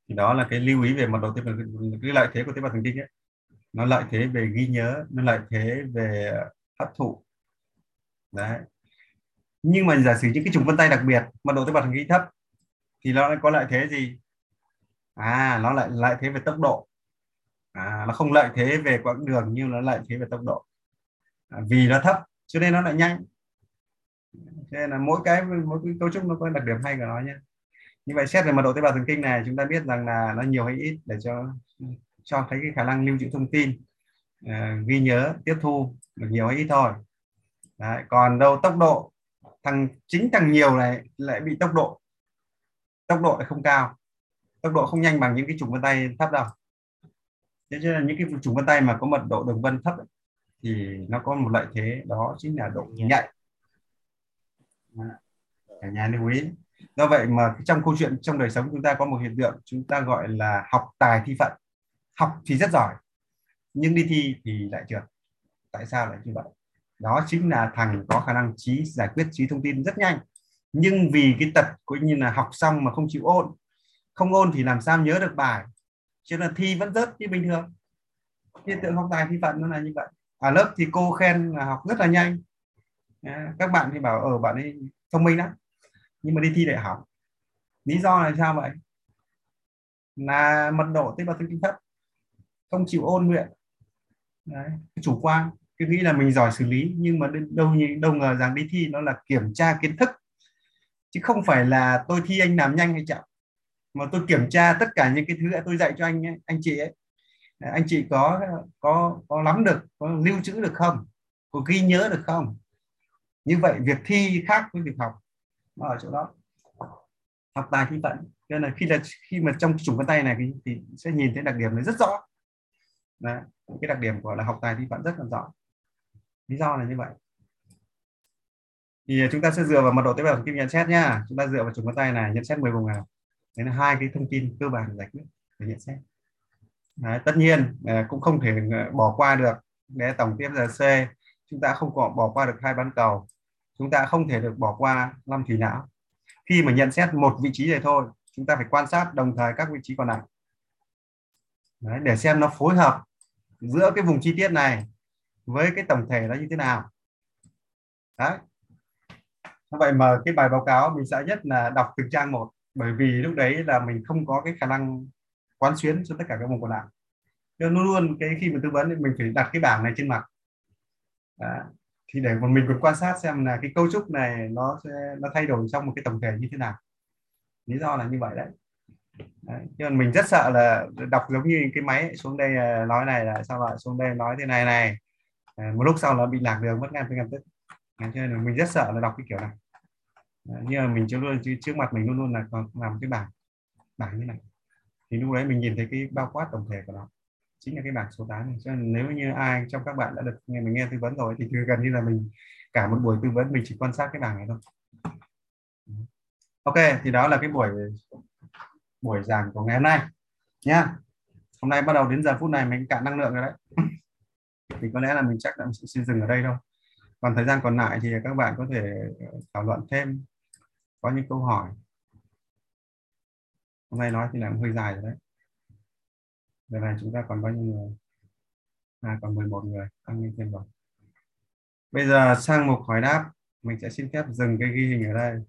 thì đó là cái lưu ý về mật độ tế bào cái lợi thế của tế bào thần kinh ấy. Nó lợi thế về ghi nhớ nó lợi thế về hấp thụ. Đấy. Nhưng mà giả sử những cái trùng vân tay đặc biệt mật độ tế bào thần kinh thấp thì nó lại có lợi thế gì? À nó lại lợi thế về tốc độ. À, nó không lợi thế về quãng đường nhưng nó lợi thế về tốc độ. À, vì nó thấp cho nên nó lại nhanh. Cho nên là mỗi cái mỗi cái cấu trúc nó có đặc điểm hay của nó nhé như vậy xét về mật độ tế bào thần kinh này chúng ta biết rằng là nó nhiều hay ít để cho cho thấy cái khả năng lưu trữ thông tin uh, ghi nhớ tiếp thu được nhiều hay ít thôi. Đấy, còn đâu tốc độ thằng chính thằng nhiều này lại bị tốc độ tốc độ lại không cao. Tốc độ không nhanh bằng những cái trùng vân tay thấp đâu. Thế cho nên những cái trùng vân tay mà có mật độ đường vân thấp ấy, thì nó có một lợi thế đó chính là độ nhạy. Cả nhà lưu ý do vậy mà trong câu chuyện trong đời sống chúng ta có một hiện tượng chúng ta gọi là học tài thi phận. Học thì rất giỏi nhưng đi thi thì lại trượt. Tại sao lại như vậy? Đó chính là thằng có khả năng trí giải quyết trí thông tin rất nhanh. Nhưng vì cái tật cũng như là học xong mà không chịu ôn không ôn thì làm sao nhớ được bài? Cho nên thi vẫn rớt như bình thường. Hiện tượng học tài thi phận nó là như vậy. Ở lớp thì cô khen là học rất là nhanh. Các bạn thì bảo ở ờ, bạn ấy thông minh lắm nhưng mà đi thi đại học lý do là sao vậy? Là mật độ tế bào thần kinh thấp không chịu ôn luyện. Đấy, chủ quan cứ nghĩ là mình giỏi xử lý nhưng mà đâu đâu ngờ rằng đi thi nó là kiểm tra kiến thức. Chứ không phải là tôi thi anh làm nhanh hay chậm mà tôi kiểm tra tất cả những cái thứ tôi dạy cho anh ấy, anh chị ấy. Anh chị có có có lắm được có lưu trữ được không? Có ghi nhớ được không? Như vậy việc thi khác với việc học nó ở chỗ đó. Học tài thi vận. Nên là khi là khi mà trong chủng vân tay này thì, thì sẽ nhìn thấy đặc điểm này rất rõ. Đấy, cái đặc điểm của là học tài thi phận rất là rõ. Lý do là như vậy. Thì à, chúng ta sẽ dựa vào mật độ tế bào thần kinh nhận xét nhá. Chúng ta dựa vào chủng vân tay này nhận xét 10 vùng nào đấy là hai cái thông tin cơ bản giải quyết để nhận xét. Đấy, tất nhiên à, cũng không thể à, bỏ qua được. Để tổng tiếp giờ C. Chúng ta không có bỏ qua được hai bán cầu chúng ta không thể được bỏ qua năm thủy não. Khi mà nhận xét một vị trí này thôi chúng ta phải quan sát đồng thời các vị trí còn lại. Đấy, để xem nó phối hợp giữa cái vùng chi tiết này với cái tổng thể nó như thế nào. Đấy. Vậy mà cái bài báo cáo mình sẽ nhất là đọc từng trang một bởi vì lúc đấy là mình không có cái khả năng quán xuyến cho tất cả các vùng còn lại. Nên luôn luôn cái khi mà tư vấn thì mình phải đặt cái bảng này trên mặt. Đấy thì để mà mình còn quan sát xem là cái cấu trúc này nó sẽ nó thay đổi trong một cái tổng thể như thế nào. Lý do là như vậy đấy. Đấy. chứ mình rất sợ là đọc giống như cái máy ấy, xuống đây à, nói này là sao lại xuống đây nói thế này này. À, một lúc sau là bị lạc đường mất ngay ngầm tức cho nên là mình rất sợ là đọc cái kiểu này. Đấy, nhưng mà mình chưa luôn trước mặt mình luôn luôn là còn làm cái bảng bảng như này. Thì lúc đấy mình nhìn thấy cái bao quát tổng thể của nó chính là cái bảng số 8 này. Cho nên nếu như ai trong các bạn đã được nghe mình nghe tư vấn rồi thì gần như là mình cả một buổi tư vấn mình chỉ quan sát cái bảng này thôi. Ok, thì đó là cái buổi buổi giảng của ngày hôm nay nhá. Hôm nay bắt đầu đến giờ phút này mình cạn năng lượng rồi đấy. Thì có lẽ là mình chắc là mình sẽ dừng ở đây thôi. Còn thời gian còn lại thì các bạn có thể thảo luận thêm, có những câu hỏi. Hôm nay nói thì là hơi dài rồi đấy giờ này chúng ta còn bao nhiêu người? À còn 11 người, tăng lên thêm rồi. Bây giờ sang mục hỏi đáp. Mình sẽ xin phép dừng cái ghi hình ở đây.